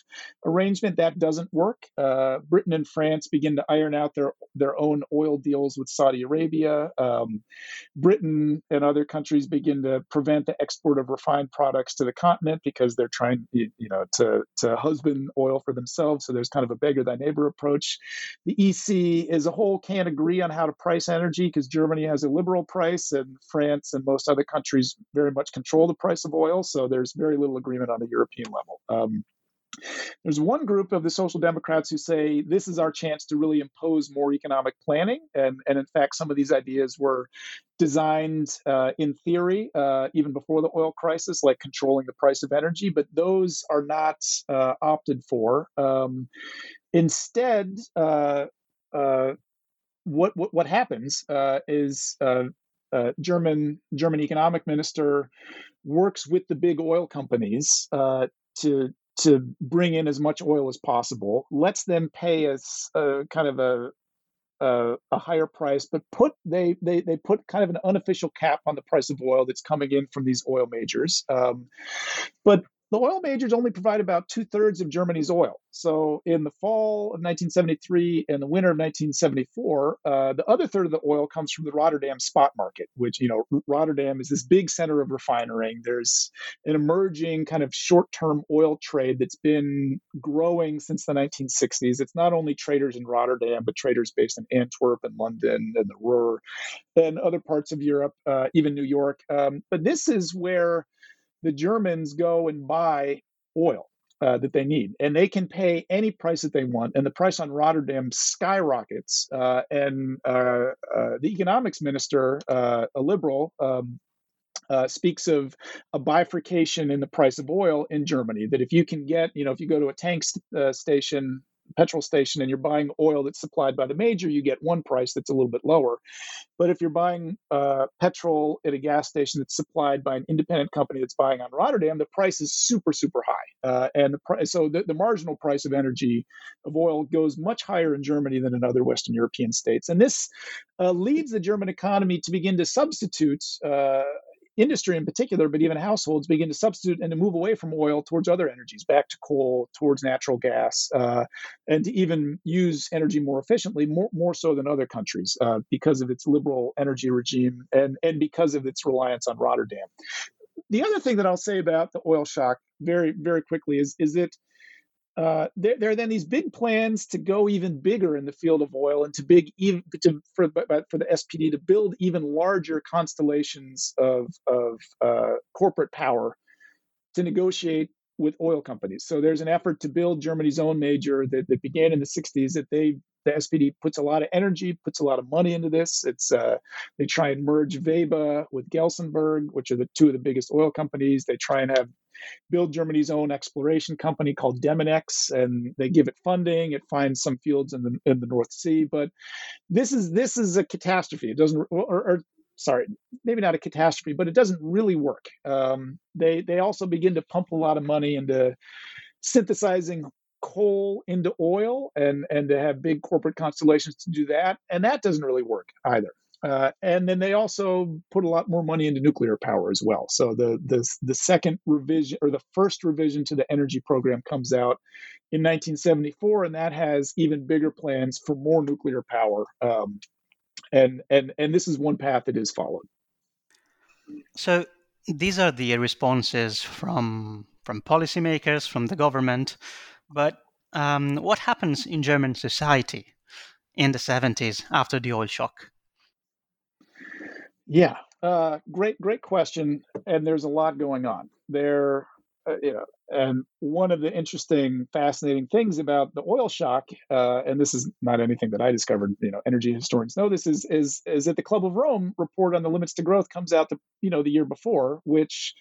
arrangement. That doesn't work. Uh, Britain and France begin to iron out their, their own oil deals with Saudi Arabia. Um, Britain and other countries begin to prevent the export of refined products to the continent because they're trying you know, to, to husband oil for themselves. So there's kind of a beggar thy neighbor approach. The EC as a whole can't agree on how to price energy because Germany has a liberal price and France and most other countries very much control the price of oil. So there's very little agreement on the European level. Um, there's one group of the social democrats who say this is our chance to really impose more economic planning. And, and in fact, some of these ideas were designed uh, in theory uh, even before the oil crisis, like controlling the price of energy, but those are not uh, opted for. Um, instead, uh, uh, what what, what happens uh, is uh, uh, German German economic minister works with the big oil companies uh, to to bring in as much oil as possible, lets them pay us a kind of a a, a, higher price, but put they, they they put kind of an unofficial cap on the price of oil that's coming in from these oil majors. Um, but the oil majors only provide about two thirds of Germany's oil. So in the fall of 1973 and the winter of 1974, uh, the other third of the oil comes from the Rotterdam spot market, which, you know, Rotterdam is this big center of refining. There's an emerging kind of short term oil trade that's been growing since the 1960s. It's not only traders in Rotterdam, but traders based in Antwerp and London and the Ruhr and other parts of Europe, uh, even New York. Um, but this is where the Germans go and buy oil uh, that they need, and they can pay any price that they want. And the price on Rotterdam skyrockets. Uh, and uh, uh the economics minister, uh, a liberal, um, uh, speaks of a bifurcation in the price of oil in Germany. That if you can get, you know, if you go to a tank st- station petrol station and you're buying oil that's supplied by the major, you get one price that's a little bit lower. But if you're buying uh, petrol at a gas station that's supplied by an independent company that's buying on Rotterdam, the price is super, super high. Uh, and the price, so the, the marginal price of energy of oil goes much higher in Germany than in other Western European states. And this uh, leads the German economy to begin to substitute uh, industry in particular, but even households begin to substitute and to move away from oil towards other energies, back to coal, towards natural gas, uh, and to even use energy more efficiently, more, more so than other countries uh, because of its liberal energy regime and, and because of its reliance on Rotterdam. The other thing that I'll say about the oil shock very, very quickly is, is that uh, there, there, are then these big plans to go even bigger in the field of oil and to big even to, for for the SPD to build even larger constellations of of uh, corporate power to negotiate with oil companies. So there's an effort to build Germany's own major that, that began in the 60s that they the SPD puts a lot of energy, puts a lot of money into this. It's uh, they try and merge Veba with Gelsenberg, which are the two of the biggest oil companies. They try and have build Germany's own exploration company called Deminex, and they give it funding. It finds some fields in the in the North Sea, but this is this is a catastrophe. It doesn't, or, or sorry, maybe not a catastrophe, but it doesn't really work. Um, they they also begin to pump a lot of money into synthesizing coal into oil and and to have big corporate constellations to do that and that doesn't really work either uh, and then they also put a lot more money into nuclear power as well so the the the second revision or the first revision to the energy program comes out in 1974 and that has even bigger plans for more nuclear power um, and and and this is one path that is followed so these are the responses from from policymakers, from the government. But um, what happens in German society in the 70s after the oil shock? Yeah, uh, great, great question. And there's a lot going on there. Uh, you know, and one of the interesting, fascinating things about the oil shock, uh, and this is not anything that I discovered. You know, energy historians know this is is is that the Club of Rome report on the limits to growth comes out the you know the year before, which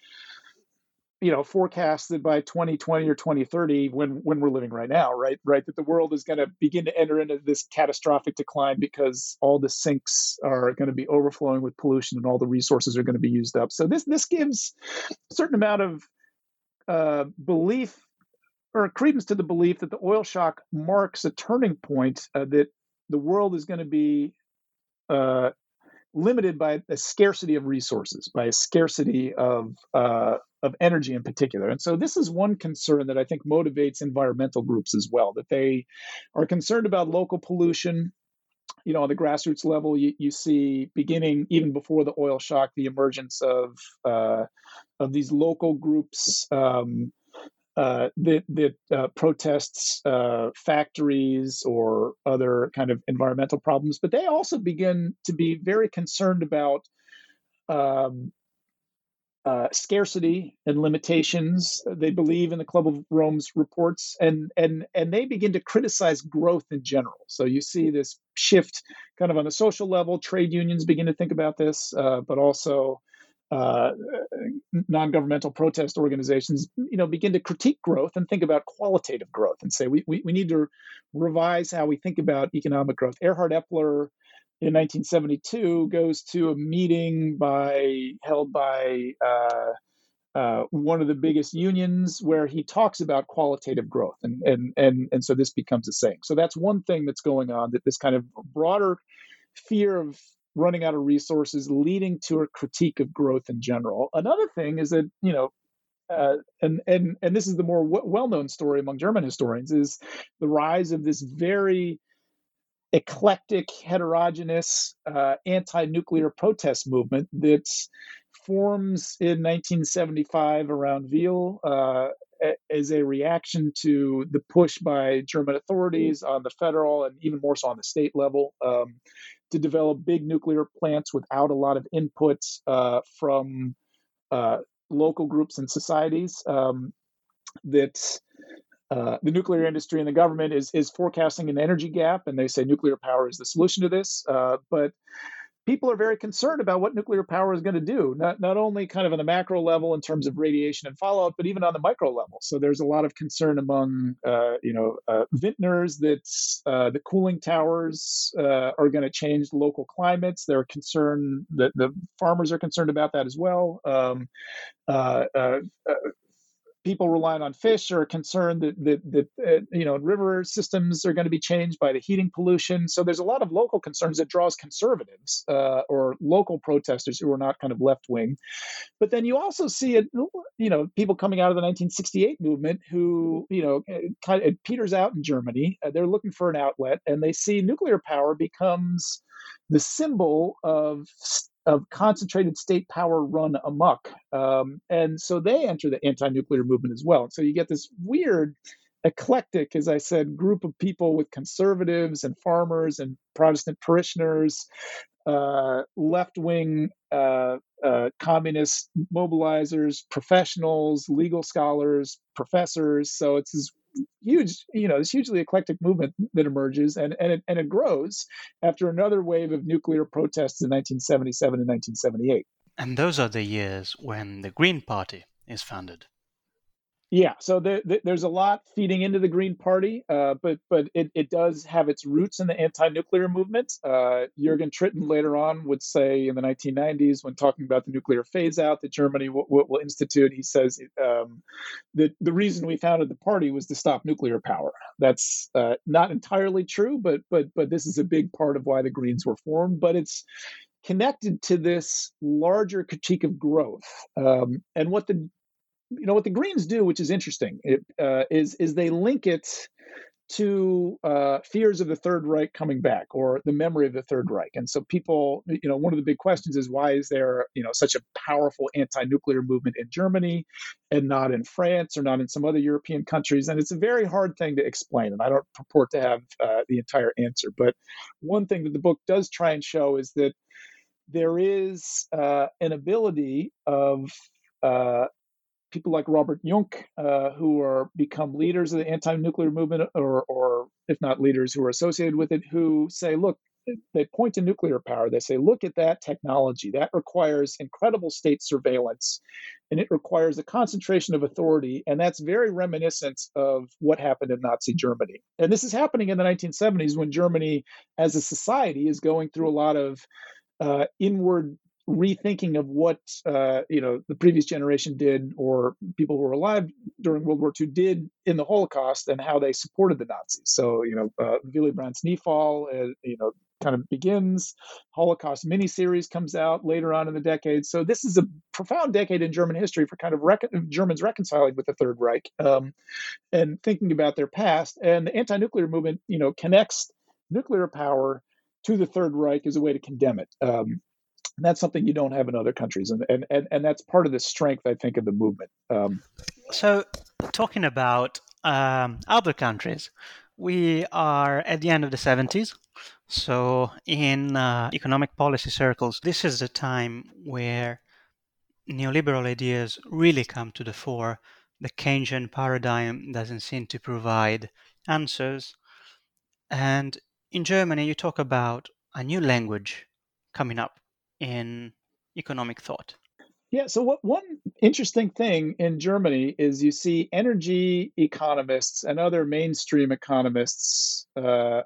you know forecasted by 2020 or 2030 when when we're living right now right right? That the world is going to begin to enter into this catastrophic decline because all the sinks are going to be overflowing with pollution and all the resources are going to be used up. So this this gives a certain amount of uh, belief or credence to the belief that the oil shock marks a turning point uh, that the world is going to be uh, limited by a scarcity of resources, by a scarcity of uh, of energy in particular. And so this is one concern that I think motivates environmental groups as well, that they are concerned about local pollution. You know, on the grassroots level, you, you see beginning even before the oil shock, the emergence of uh, of these local groups um, uh, that that uh, protests uh, factories or other kind of environmental problems, but they also begin to be very concerned about um, uh, scarcity and limitations. They believe in the Club of Rome's reports, and and and they begin to criticize growth in general. So you see this shift, kind of on the social level. Trade unions begin to think about this, uh, but also uh, non-governmental protest organizations, you know, begin to critique growth and think about qualitative growth, and say we we, we need to revise how we think about economic growth. Erhard Eppler in 1972 goes to a meeting by held by uh, uh, one of the biggest unions where he talks about qualitative growth and and and and so this becomes a saying so that's one thing that's going on that this kind of broader fear of running out of resources leading to a critique of growth in general. Another thing is that you know uh, and and and this is the more w- well-known story among German historians is the rise of this very eclectic, heterogeneous uh, anti-nuclear protest movement that forms in 1975 around Wyhl uh, as a reaction to the push by German authorities on the federal and even more so on the state level. Um, to develop big nuclear plants without a lot of inputs uh, from uh, local groups and societies. Um, that uh, the nuclear industry and the government is is forecasting an energy gap, and they say nuclear power is the solution to this. Uh, but people are very concerned about what nuclear power is going to do, not not only kind of on the macro level in terms of radiation and fallout, but even on the micro level. So there's a lot of concern among uh, you know uh, vintners that uh, the cooling towers uh, are going to change local climates. They're concerned that the farmers are concerned about that as well. Um, uh, uh, people relying on fish are concerned that that, that uh, you know river systems are going to be changed by the heating pollution. So there's a lot of local concerns that draws conservatives uh, or local protesters who are not kind of left wing. But then you also see it, you know, people coming out of the 1968 movement who you know uh, kind of it peters out in Germany. Uh, they're looking for an outlet, and they see nuclear power becomes the symbol of of concentrated state power run amok. Um, and so they enter the anti nuclear movement as well. So you get this weird, eclectic, as I said, group of people with conservatives and farmers and Protestant parishioners, uh, left wing uh, uh, communist mobilizers, professionals, legal scholars, professors. So it's this huge, you know, this hugely eclectic movement that emerges and, and, it, and it grows after another wave of nuclear protests in 1977 and 1978. And those are the years when the Green Party is founded. Yeah, so the, the, there's a lot feeding into the Green Party, uh, but but it, it does have its roots in the anti-nuclear movement. Uh, Jürgen Trittin later on would say in the 1990s, when talking about the nuclear phase out that Germany will institute, he says um, that the reason we founded the party was to stop nuclear power. That's uh, not entirely true, but but but this is a big part of why the Greens were formed. But it's connected to this larger critique of growth um, and what the you know what the Greens do, which is interesting, it, uh, is is they link it to uh, fears of the Third Reich coming back or the memory of the Third Reich. And so people, you know, one of the big questions is why is there, you know, such a powerful anti-nuclear movement in Germany and not in France or not in some other European countries? And it's a very hard thing to explain. And I don't purport to have uh, the entire answer. But one thing that the book does try and show is that there is uh, an ability of uh, people like Robert Jungk, uh, who are become leaders of the anti-nuclear movement, or, or if not leaders who are associated with it, who say, look, they point to nuclear power. They say, look at that technology. That requires incredible state surveillance, and it requires a concentration of authority. And that's very reminiscent of what happened in Nazi Germany. And this is happening in the 1970s when Germany, as a society, is going through a lot of uh, inward rethinking of what uh, you know the previous generation did or people who were alive during World War II did in the Holocaust and how they supported the Nazis. So you know uh, Willy Brandt's Kniefall, uh, you know kind of begins. Holocaust miniseries comes out later on in the decade. So this is a profound decade in German history for kind of rec- Germans reconciling with the Third Reich um, and thinking about their past. And the anti-nuclear movement, you know, connects nuclear power to the Third Reich as a way to condemn it. Um, and that's something you don't have in other countries, and and and, and that's part of the strength, I think, of the movement. Um, so, talking about um, other countries, we are at the end of the 70s. So, in uh, economic policy circles, this is the time where neoliberal ideas really come to the fore. The Keynesian paradigm doesn't seem to provide answers. And in Germany, you talk about a new language coming up in economic thought. Yeah, so what one interesting thing in Germany is you see energy economists and other mainstream economists uh,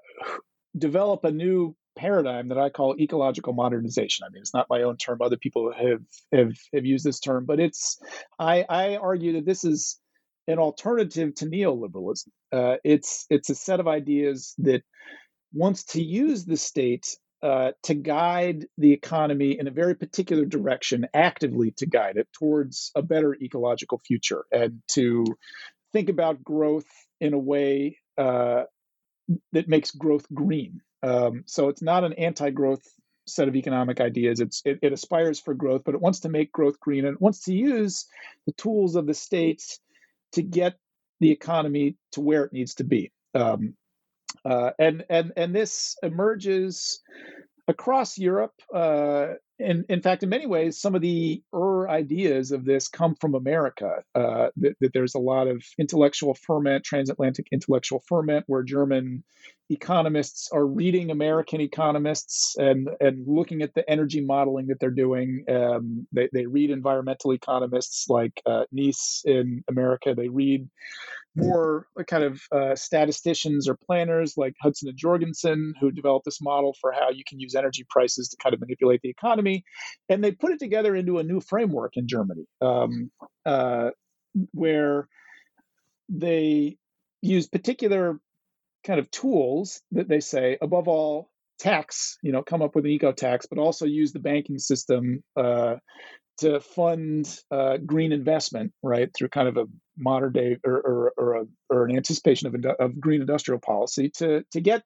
develop a new paradigm that I call ecological modernization. I mean, it's not my own term; other people have have, have used this term, but it's I, I argue that this is an alternative to neoliberalism. Uh, it's it's a set of ideas that wants to use the state uh, to guide the economy in a very particular direction, actively to guide it towards a better ecological future, and to think about growth in a way uh, that makes growth green. Um, so it's not an anti-growth set of economic ideas. It's it, it, aspires for growth, but it wants to make growth green and it wants to use the tools of the states to get the economy to where it needs to be. Um, uh, and and and this emerges across Europe. Uh, in, in fact, in many ways, some of the er ideas of this come from America. Uh, that, that, there's a lot of intellectual ferment, transatlantic intellectual ferment, where German economists are reading American economists and and looking at the energy modeling that they're doing. Um, they they read environmental economists like uh, Kneese in America. They read more kind of uh, statisticians or planners like Hudson and Jorgenson, who developed this model for how you can use energy prices to kind of manipulate the economy. And they put it together into a new framework in Germany, um, uh, where they use particular kind of tools that they say, above all, tax, you know, come up with an eco tax, but also use the banking system uh, to fund uh, green investment, right, through kind of a modern day or, or, or, a, or an anticipation of, of green industrial policy to, to get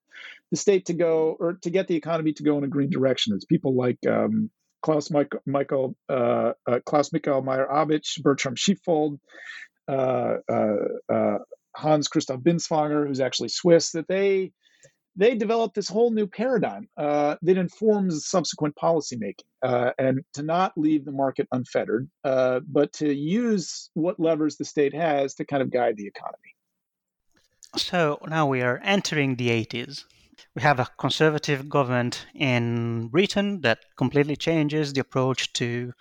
the state to go or to get the economy to go in a green direction. It's people like um, Klaus Michael, Michael uh, uh, Klaus Michael Meyer Abich, Bertram Schefold, uh, uh, uh, Hans Christoph Binswanger, who's actually Swiss, that they they developed this whole new paradigm uh, that informs subsequent policymaking uh, and to not leave the market unfettered, uh, but to use what levers the state has to kind of guide the economy. So now we are entering the 80s. We have a conservative government in Britain that completely changes the approach to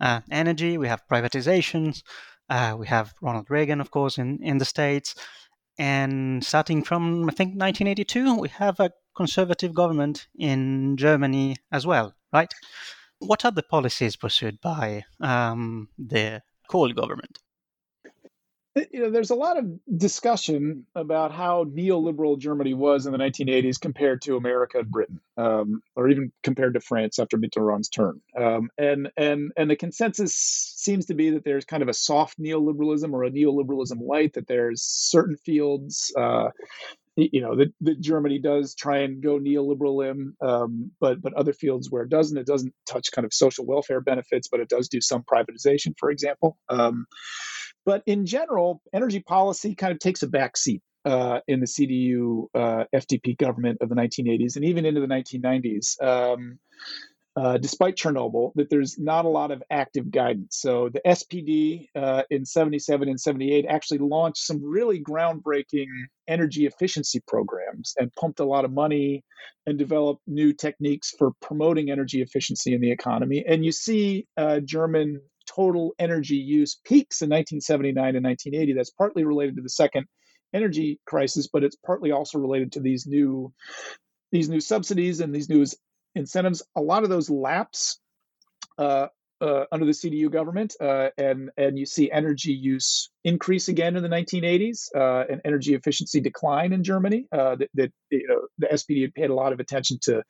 uh, energy. We have privatizations. Uh, we have Ronald Reagan, of course, in, in the States. And starting from, I think, 1982, we have a conservative government in Germany as well, right? What are the policies pursued by um, the Kohl government? You know, there's a lot of discussion about how neoliberal Germany was in the 1980s compared to America and Britain, um, or even compared to France after Mitterrand's turn. Um, and and and the consensus seems to be that there's kind of a soft neoliberalism or a neoliberalism light. That there's certain fields. Uh, you know that, that Germany does try and go neoliberal in, um, but but other fields where it doesn't, it doesn't touch kind of social welfare benefits, but it does do some privatization, for example. But in general, energy policy kind of takes a back seat uh, in the CDU uh, FDP government of the 1980s and even into the 1990s. Um, uh, despite Chernobyl, that there's not a lot of active guidance. So the SPD uh, in 77 and 78 actually launched some really groundbreaking energy efficiency programs and pumped a lot of money and developed new techniques for promoting energy efficiency in the economy. And you see uh, German total energy use peaks in 1979 and 1980. That's partly related to the second energy crisis, but it's partly also related to these new these new subsidies and these new incentives. A lot of those lapse uh, uh, under the CDU government, uh, and and you see energy use increase again in the 1980s, uh, and energy efficiency decline in Germany. Uh, that, that, you know the SPD had paid a lot of attention to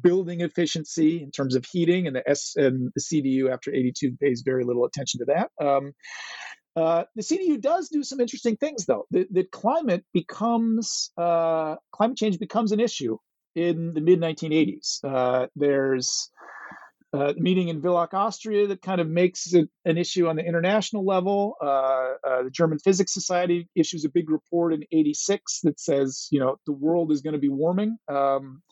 building efficiency in terms of heating, and the S and the CDU after 82 pays very little attention to that. Um, uh, the CDU does do some interesting things, though. That, that climate becomes uh, climate change becomes an issue in the mid 1980s. Uh, there's uh, meeting in Villach, Austria, that kind of makes it an issue on the international level. Uh, uh, the German Physics Society issues a big report in '86 that says, you know, the world is going to be warming. Um,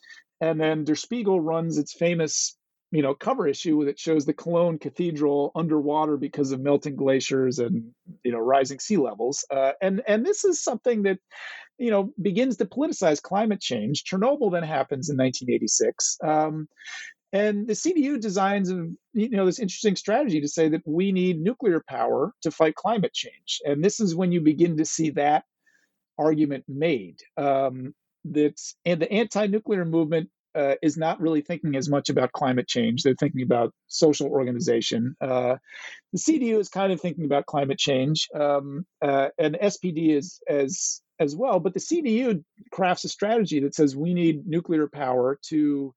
and then Der Spiegel runs its famous you know cover issue that shows the Cologne Cathedral underwater because of melting glaciers and you know rising sea levels. Uh, and and this is something that you know begins to politicize climate change. Chernobyl then happens in 1986. Um, and the CDU designs a, you know this interesting strategy to say that we need nuclear power to fight climate change, and this is when you begin to see that argument made. Um, that's and the anti-nuclear movement uh, is not really thinking as much about climate change. They're thinking about social organization. Uh, the CDU is kind of thinking about climate change, um, uh, and SPD is as as well. But the CDU crafts a strategy that says we need nuclear power to.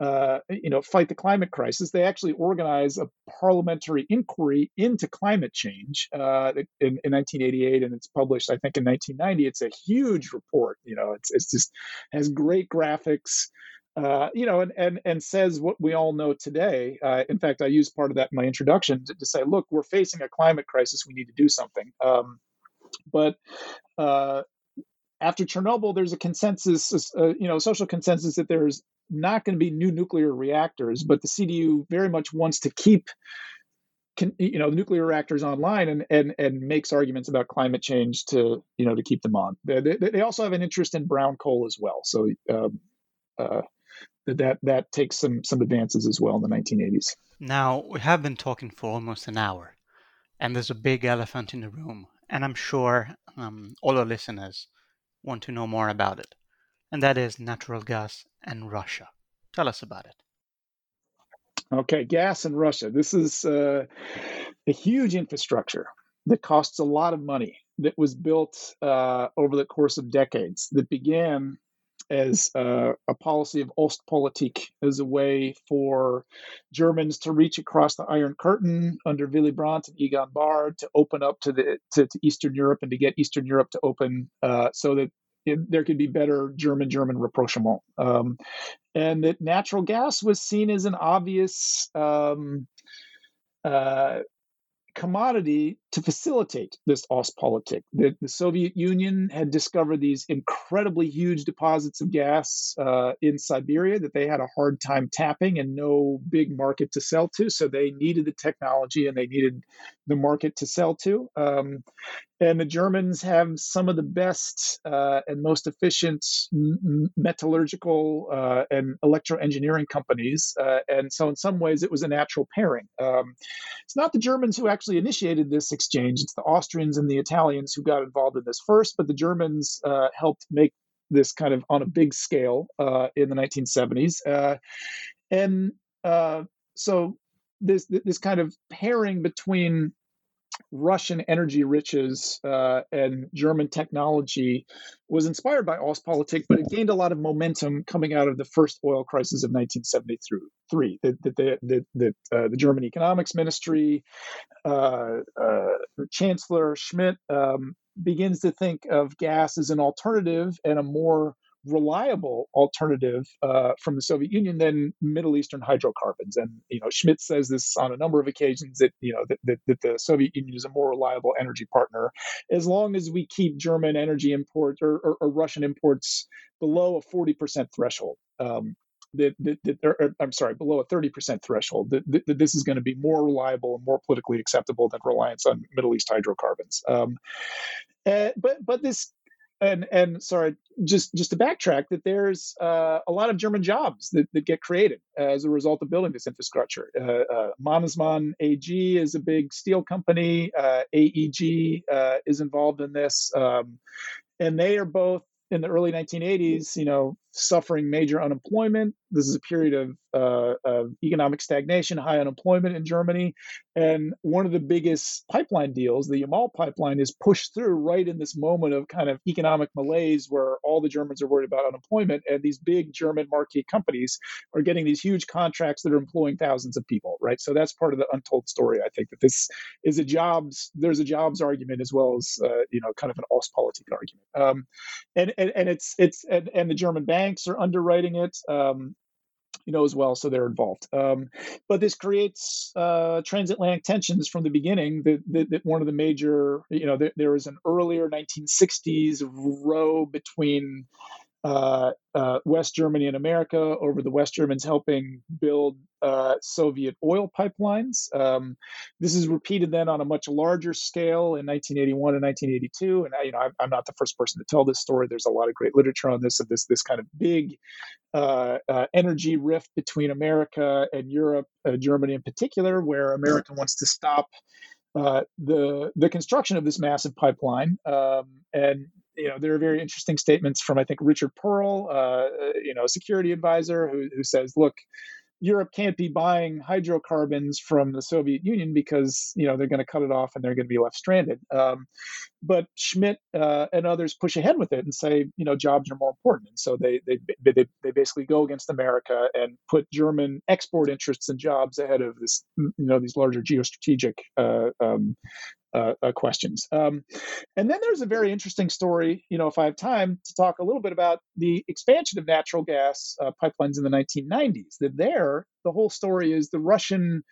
Uh, you know, fight the climate crisis. They actually organize a parliamentary inquiry into climate change uh, in, in 1988, and it's published, I think, in 1990. It's a huge report. You know, it's it's just has great graphics uh, you know, and, and and says what we all know today. Uh, in fact, I use part of that in my introduction to, to, say, look, we're facing a climate crisis. We need to do something. Um, but uh, after Chernobyl, there's a consensus, uh, you know, social consensus that there's not going to be new nuclear reactors, but the CDU very much wants to keep. Can, you know nuclear reactors online and, and and makes arguments about climate change to you know to keep them on. They, they, they also have an interest in brown coal as well. So um, uh, that that takes some some advances as well in the 1980s. Now we have been talking for almost an hour, and there's a big elephant in the room, and I'm sure um, all our listeners want to know more about it, and that is natural gas and Russia. Tell us about it. Okay, gas and Russia. This is uh, a huge infrastructure that costs a lot of money that was built uh, over the course of decades that began as uh, a policy of Ostpolitik as a way for Germans to reach across the Iron Curtain under Willy Brandt and Egon Bahr to open up to the to, to Eastern Europe and to get Eastern Europe to open uh, so that there could be better German German rapprochement, um, and that natural gas was seen as an obvious. Um, uh, commodity to facilitate this Ostpolitik. The, the Soviet Union had discovered these incredibly huge deposits of gas uh, in Siberia that they had a hard time tapping and no big market to sell to. So they needed the technology and they needed the market to sell to. Um, and the Germans have some of the best uh, and most efficient metallurgical uh, and electro engineering companies. Uh, and so, in some ways, it was a natural pairing. Um, it's not the Germans who actually initiated this exchange, it's the Austrians and the Italians who got involved in this first, but the Germans uh, helped make this kind of on a big scale uh, in the 1970s. Uh, and so, this, this kind of pairing between Russian energy riches uh, and German technology was inspired by Ostpolitik, but it gained a lot of momentum coming out of the first oil crisis of 1973. That, that, that, that uh, the German economics ministry, uh, uh Chancellor Schmidt, um, begins to think of gas as an alternative and a more reliable alternative uh, from the Soviet Union than Middle Eastern hydrocarbons. And you know, Schmidt says this on a number of occasions that you know that, that, that, the Soviet Union is a more reliable energy partner as long as we keep German energy imports or, or, or Russian imports below a 40% threshold. Um, that, that, that or, I'm sorry, below a 30% threshold, that, that, that this is going to be more reliable and more politically acceptable than reliance on Middle East hydrocarbons. Um, uh, but but this and and sorry, just just to backtrack, that there's uh, a lot of German jobs that, that get created as a result of building this infrastructure. Uh, uh, Mannesmann AG is a big steel company. Uh, AEG uh, is involved in this, um, and they are both in the early 1980s, you know, suffering major unemployment. This is a period of, uh, of, economic stagnation, high unemployment in Germany. And one of the biggest pipeline deals, the Yamal pipeline, is pushed through right in this moment of kind of economic malaise where all the Germans are worried about unemployment. And these big German marquee companies are getting these huge contracts that are employing thousands of people, right? So that's part of the untold story. I think that this is a jobs, there's a jobs argument as well as, uh, you know, kind of an Ostpolitik argument. Um, and, and, and it's, it's, and, and the German banks are underwriting it. Um, you know as well, so they're involved. Um, but this creates uh, transatlantic tensions from the beginning. That, that, that one of the major, you know, there, there was an earlier 1960s row between uh, uh, West Germany and America over the West Germans helping build uh, Soviet oil pipelines. Um, this is repeated then on a much larger scale in 1981 and 1982. And I, you know, I'm not the first person to tell this story. There's a lot of great literature on this of this this kind of big uh, uh, energy rift between America and Europe, uh, Germany in particular, where America wants to stop. the the construction of this massive pipeline um, and you know, there are very interesting statements from I think Richard Perle, uh, you know, security advisor, who, who says, look, Europe can't be buying hydrocarbons from the Soviet Union because you know they're going to cut it off and they're going to be left stranded. Um, but Schmidt uh, and others push ahead with it and say you know jobs are more important, and so they they they they basically go against America and put German export interests and jobs ahead of this you know these larger geostrategic uh, um, uh, uh, questions. Um, and then there's a very interesting story, you know, if I have time to talk a little bit about the expansion of natural gas uh, pipelines in the 1990s. That there, the whole story is the Russian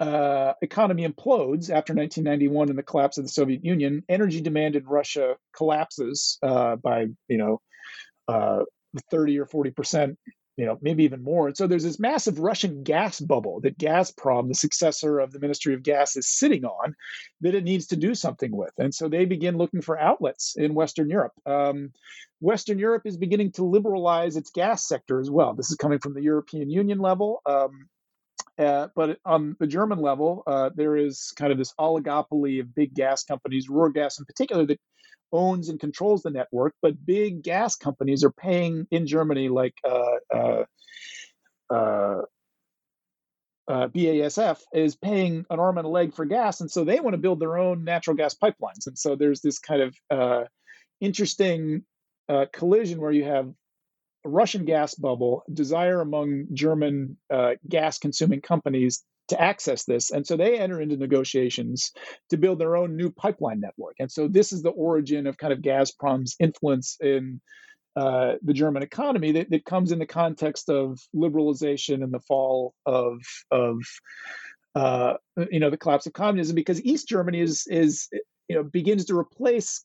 uh, economy implodes after 1991 and the collapse of the Soviet Union. Energy demand in Russia collapses uh, by, you know, uh, 30 or 40 percent you know, maybe even more. And so there's this massive Russian gas bubble that Gazprom, the successor of the Ministry of Gas, is sitting on that it needs to do something with. And so they begin looking for outlets in Western Europe. Um, Western Europe is beginning to liberalize its gas sector as well. This is coming from the European Union level. Um, uh, but on the German level, uh, there is kind of this oligopoly of big gas companies, Ruhrgas in particular, that owns and controls the network, but big gas companies are paying in Germany, like uh, uh, uh, uh BASF is paying an arm and a leg for gas, and so they want to build their own natural gas pipelines. And so there's this kind of interesting collision where you have Russian gas bubble, desire among German gas consuming companies to access this. And so they enter into negotiations to build their own new pipeline network. And so this is the origin of kind of Gazprom's influence in uh, the German economy that, that, comes in the context of liberalization and the fall of of uh, you know the collapse of communism because East Germany is is you know begins to replace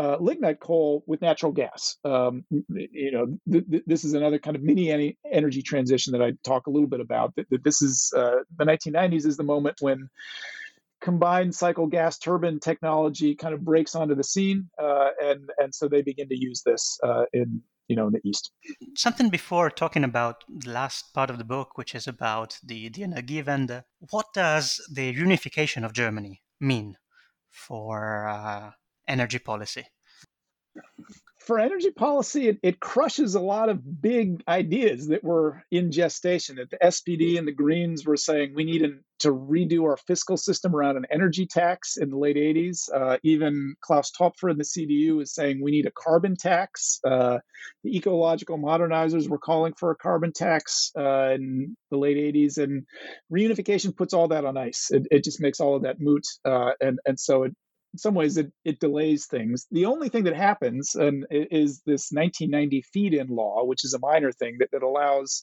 uh, lignite coal with natural gas. Um, you know, th- th- this is another kind of mini energy transition that I talk a little bit about. That, that this is uh, the 1990s is the moment when combined cycle gas turbine technology kind of breaks onto the scene, uh, and and so they begin to use this uh, in you know in the east. Something before talking about the last part of the book, which is about the the Energiewende. What does the unification of Germany mean for uh, energy policy? For energy policy, it, it, crushes a lot of big ideas that were in gestation. That the SPD and the Greens were saying we need to redo our fiscal system around an energy tax in the late 80s. Uh, even Klaus Topfer in the CDU is saying we need a carbon tax. Uh, the ecological modernizers were calling for a carbon tax uh, in the late 80s. And reunification puts all that on ice. It, it just makes all of that moot. Uh, and, and so it, in some ways it, it delays things. The only thing that happens and is this 1990 feed-in law, which is a minor thing that, that allows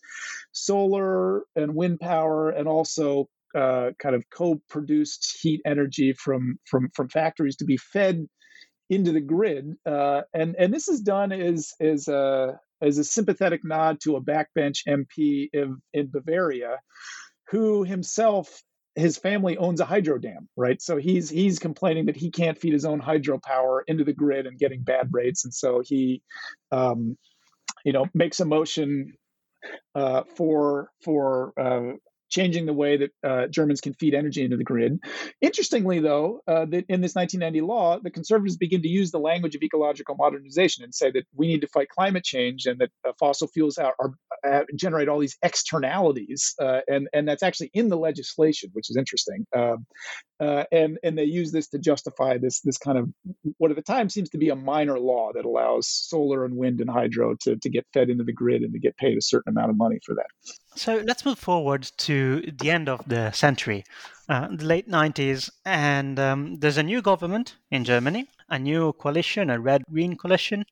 solar and wind power and also uh, kind of co-produced heat energy from from from factories to be fed into the grid. Uh, and and this is done as as a as a sympathetic nod to a backbench MP in, in Bavaria, who himself his family owns a hydro dam, right? So he's he's complaining that he can't feed his own hydropower into the grid and getting bad rates, and so he, um, you know, makes a motion uh, for for uh, changing the way that uh, Germans can feed energy into the grid. Interestingly, though, uh, that in this 1990 law, the conservatives begin to use the language of ecological modernization and say that we need to fight climate change and that uh, fossil fuels are, are uh, generate all these externalities, uh, and and that's actually in the legislation, which is interesting. Um, uh, and and they use this to justify this this kind of what at the time seems to be a minor law that allows solar and wind and hydro to to get fed into the grid and to get paid a certain amount of money for that. So let's move forward to the end of the century, uh, the late 90s, and um, there's a new government in Germany, a new coalition, a red green coalition,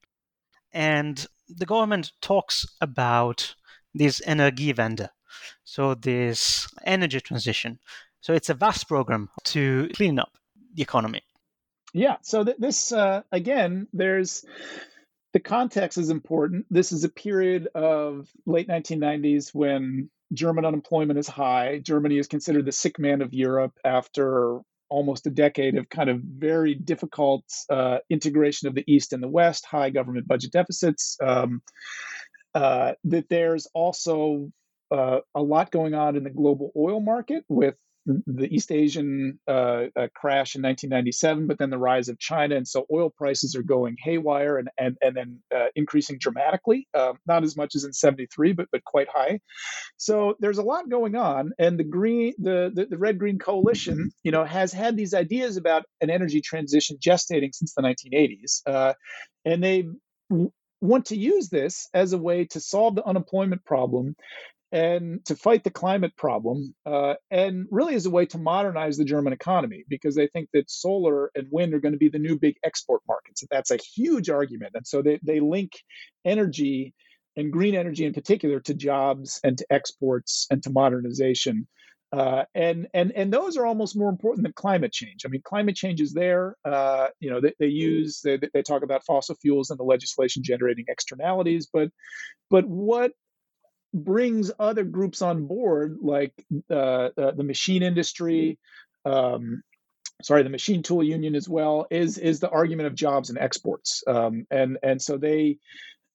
and the government talks about this Energiewende, so this energy transition. So it's a vast program to clean up the economy. Yeah. So th- this uh, again, there's the context is important. This is a period of late 1990s when German unemployment is high. Germany is considered the sick man of Europe after almost a decade of kind of very difficult uh, integration of the East and the West, high government budget deficits. Um, uh, that there's also uh, a lot going on in the global oil market with the East Asian uh, uh, crash in 1997, but then the rise of China, and so oil prices are going haywire and and and then uh, increasing dramatically. Um, not as much as in '73, but but quite high. So there's a lot going on, and the green, the, the the red green coalition, you know, has had these ideas about an energy transition gestating since the 1980s, uh, and they want to use this as a way to solve the unemployment problem and to fight the climate problem, uh, and really as a way to modernize the German economy because they think that solar and wind are going to be the new big export markets. That's a huge argument. And so they, they link energy and green energy in particular to jobs and to exports and to modernization. Uh, and and and those are almost more important than climate change. I mean, climate change is there. Uh, you know, they, they use they, they talk about fossil fuels and the legislation generating externalities, but but what brings other groups on board, like uh, uh, the machine industry, um, sorry, the machine tool union as well, is is the argument of jobs and exports, um, and and so they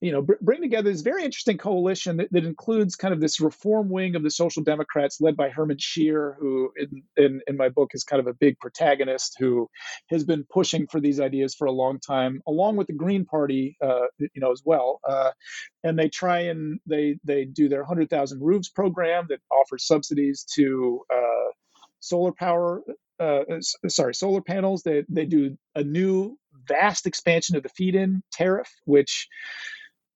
you know, br- bring together this very interesting coalition that, that, includes kind of this reform wing of the Social Democrats led by Hermann Scheer, who in, in, in, my book is kind of a big protagonist who has been pushing for these ideas for a long time, along with the Green Party, uh, you know, as well. Uh, and they try and they they do their 100,000 roofs program that offers subsidies to uh, solar power. Uh, sorry, solar panels. They they do a new vast expansion of the feed-in tariff, which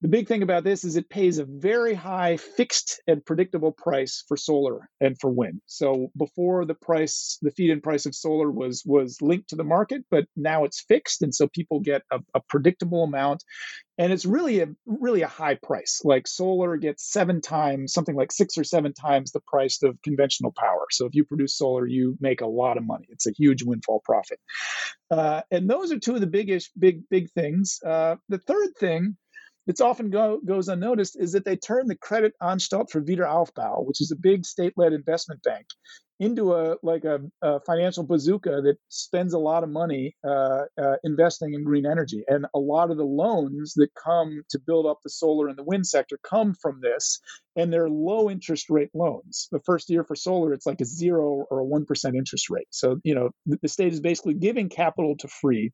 the big thing about this is it pays a very high fixed and predictable price for solar and for wind. So before the price, the feed-in price of solar was was linked to the market, but now it's fixed, and so people get a, a predictable amount, and it's really a really a high price. Like solar gets seven times, something like six or seven times the price of conventional power. So if you produce solar, you make a lot of money. It's a huge windfall profit, uh, and those are two of the biggest big big things. Uh, the third thing that's often go, goes unnoticed is that they turn the Credit Anstalt für Wiederaufbau, which is a big state-led investment bank, into a like a, a financial bazooka that spends a lot of money uh, uh, investing in green energy, and a lot of the loans that come to build up the solar and the wind sector come from this, and they're low interest rate loans. The first year for solar, it's like a zero or a one percent interest rate. So you know the state is basically giving capital to free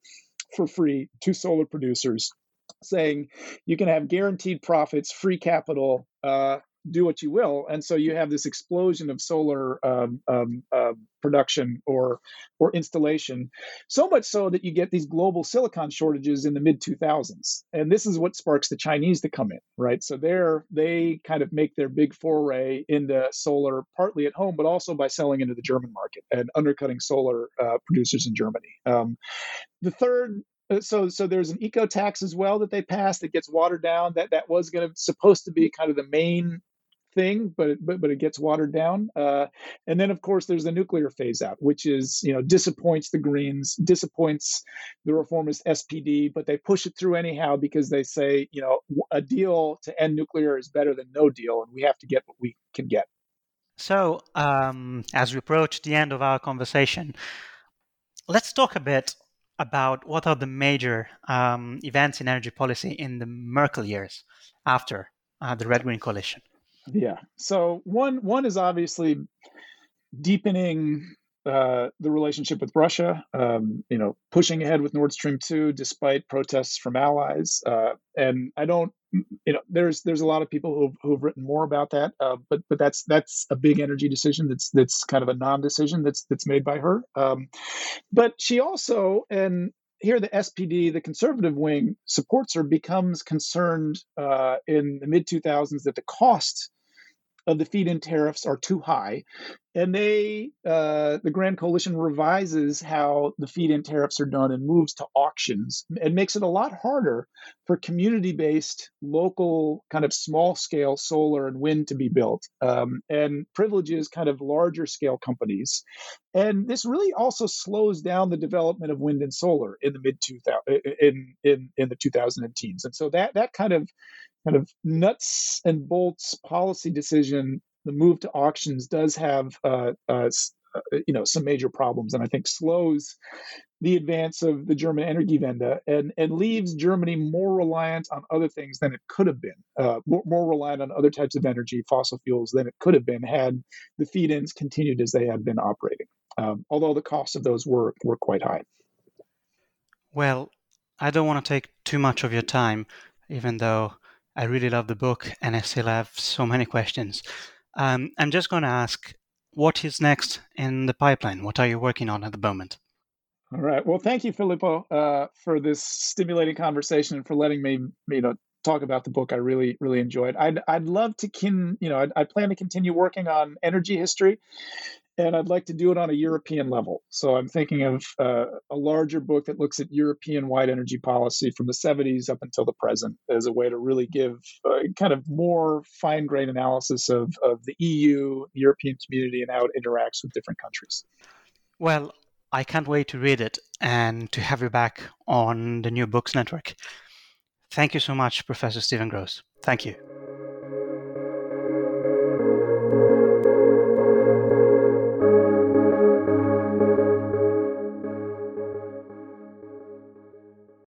for free to solar producers saying you can have guaranteed profits, free capital, uh, do what you will, and so you have this explosion of solar um, um, uh, production or or installation, so much so that you get these global silicon shortages in the mid 2000s, and this is what sparks the Chinese to come in, right? So they're they kind of make their big foray into solar, partly at home, but also by selling into the German market and undercutting solar uh, producers in Germany. Um, the third so so there's an eco tax as well that they passed that gets watered down. That that was going to supposed to be kind of the main thing but it, but, but it gets watered down. Uh, and then of course there's the nuclear phase out which is you know disappoints the greens disappoints the reformist spd but they push it through anyhow because they say you know a deal to end nuclear is better than no deal and we have to get what we can get. So um, as we approach the end of our conversation let's talk a bit about what are the major um, events in energy policy in the Merkel years after uh, the Red Green Coalition. Yeah. So one one is obviously deepening uh, the relationship with Russia. Um, you know, pushing ahead with Nord Stream two despite protests from allies. Uh, and I don't you know there's there's a lot of people who've, who've written more about that uh, but but that's that's a big energy decision that's that's kind of a non-decision that's that's made by her. Um, but she also and here the spd the conservative wing supports her becomes concerned uh, in the mid 2000s that the cost of the feed-in tariffs are too high, and they uh, the Grand Coalition revises how the feed-in tariffs are done and moves to auctions and makes it a lot harder for community-based, local, kind of small-scale solar and wind to be built, um, and privileges kind of larger-scale companies. And this really also slows down the development of wind and solar in the mid 2000 in in in the 2000 teens. And so that that kind of kind of nuts and bolts policy decision, the move to auctions does have uh, uh, uh, you know some major problems, and I think slows the advance of the German Energiewende and and leaves Germany more reliant on other things than it could have been, uh, more, more reliant on other types of energy, fossil fuels, than it could have been had the feed-ins continued as they had been operating. Um, although the costs of those were were quite high. Well, I don't want to take too much of your time, even though I really love the book and I still have so many questions. Um, I'm just going to ask what is next in the pipeline? What are you working on at the moment? All right. Well, thank you, Filippo, uh, for this stimulating conversation and for letting me, you know, talk about the book. I really, really enjoyed. I'd, I'd love to, can, you know, I plan to continue working on energy history and I'd like to do it on a European level. So I'm thinking of uh, a larger book that looks at European wide energy policy from the 70s up until the present as a way to really give uh, kind of more fine grained analysis of, of the EU, the European community, and how it interacts with different countries. Well, I can't wait to read it and to have you back on the New Books Network. Thank you so much, Professor Stephen Gross. Thank you.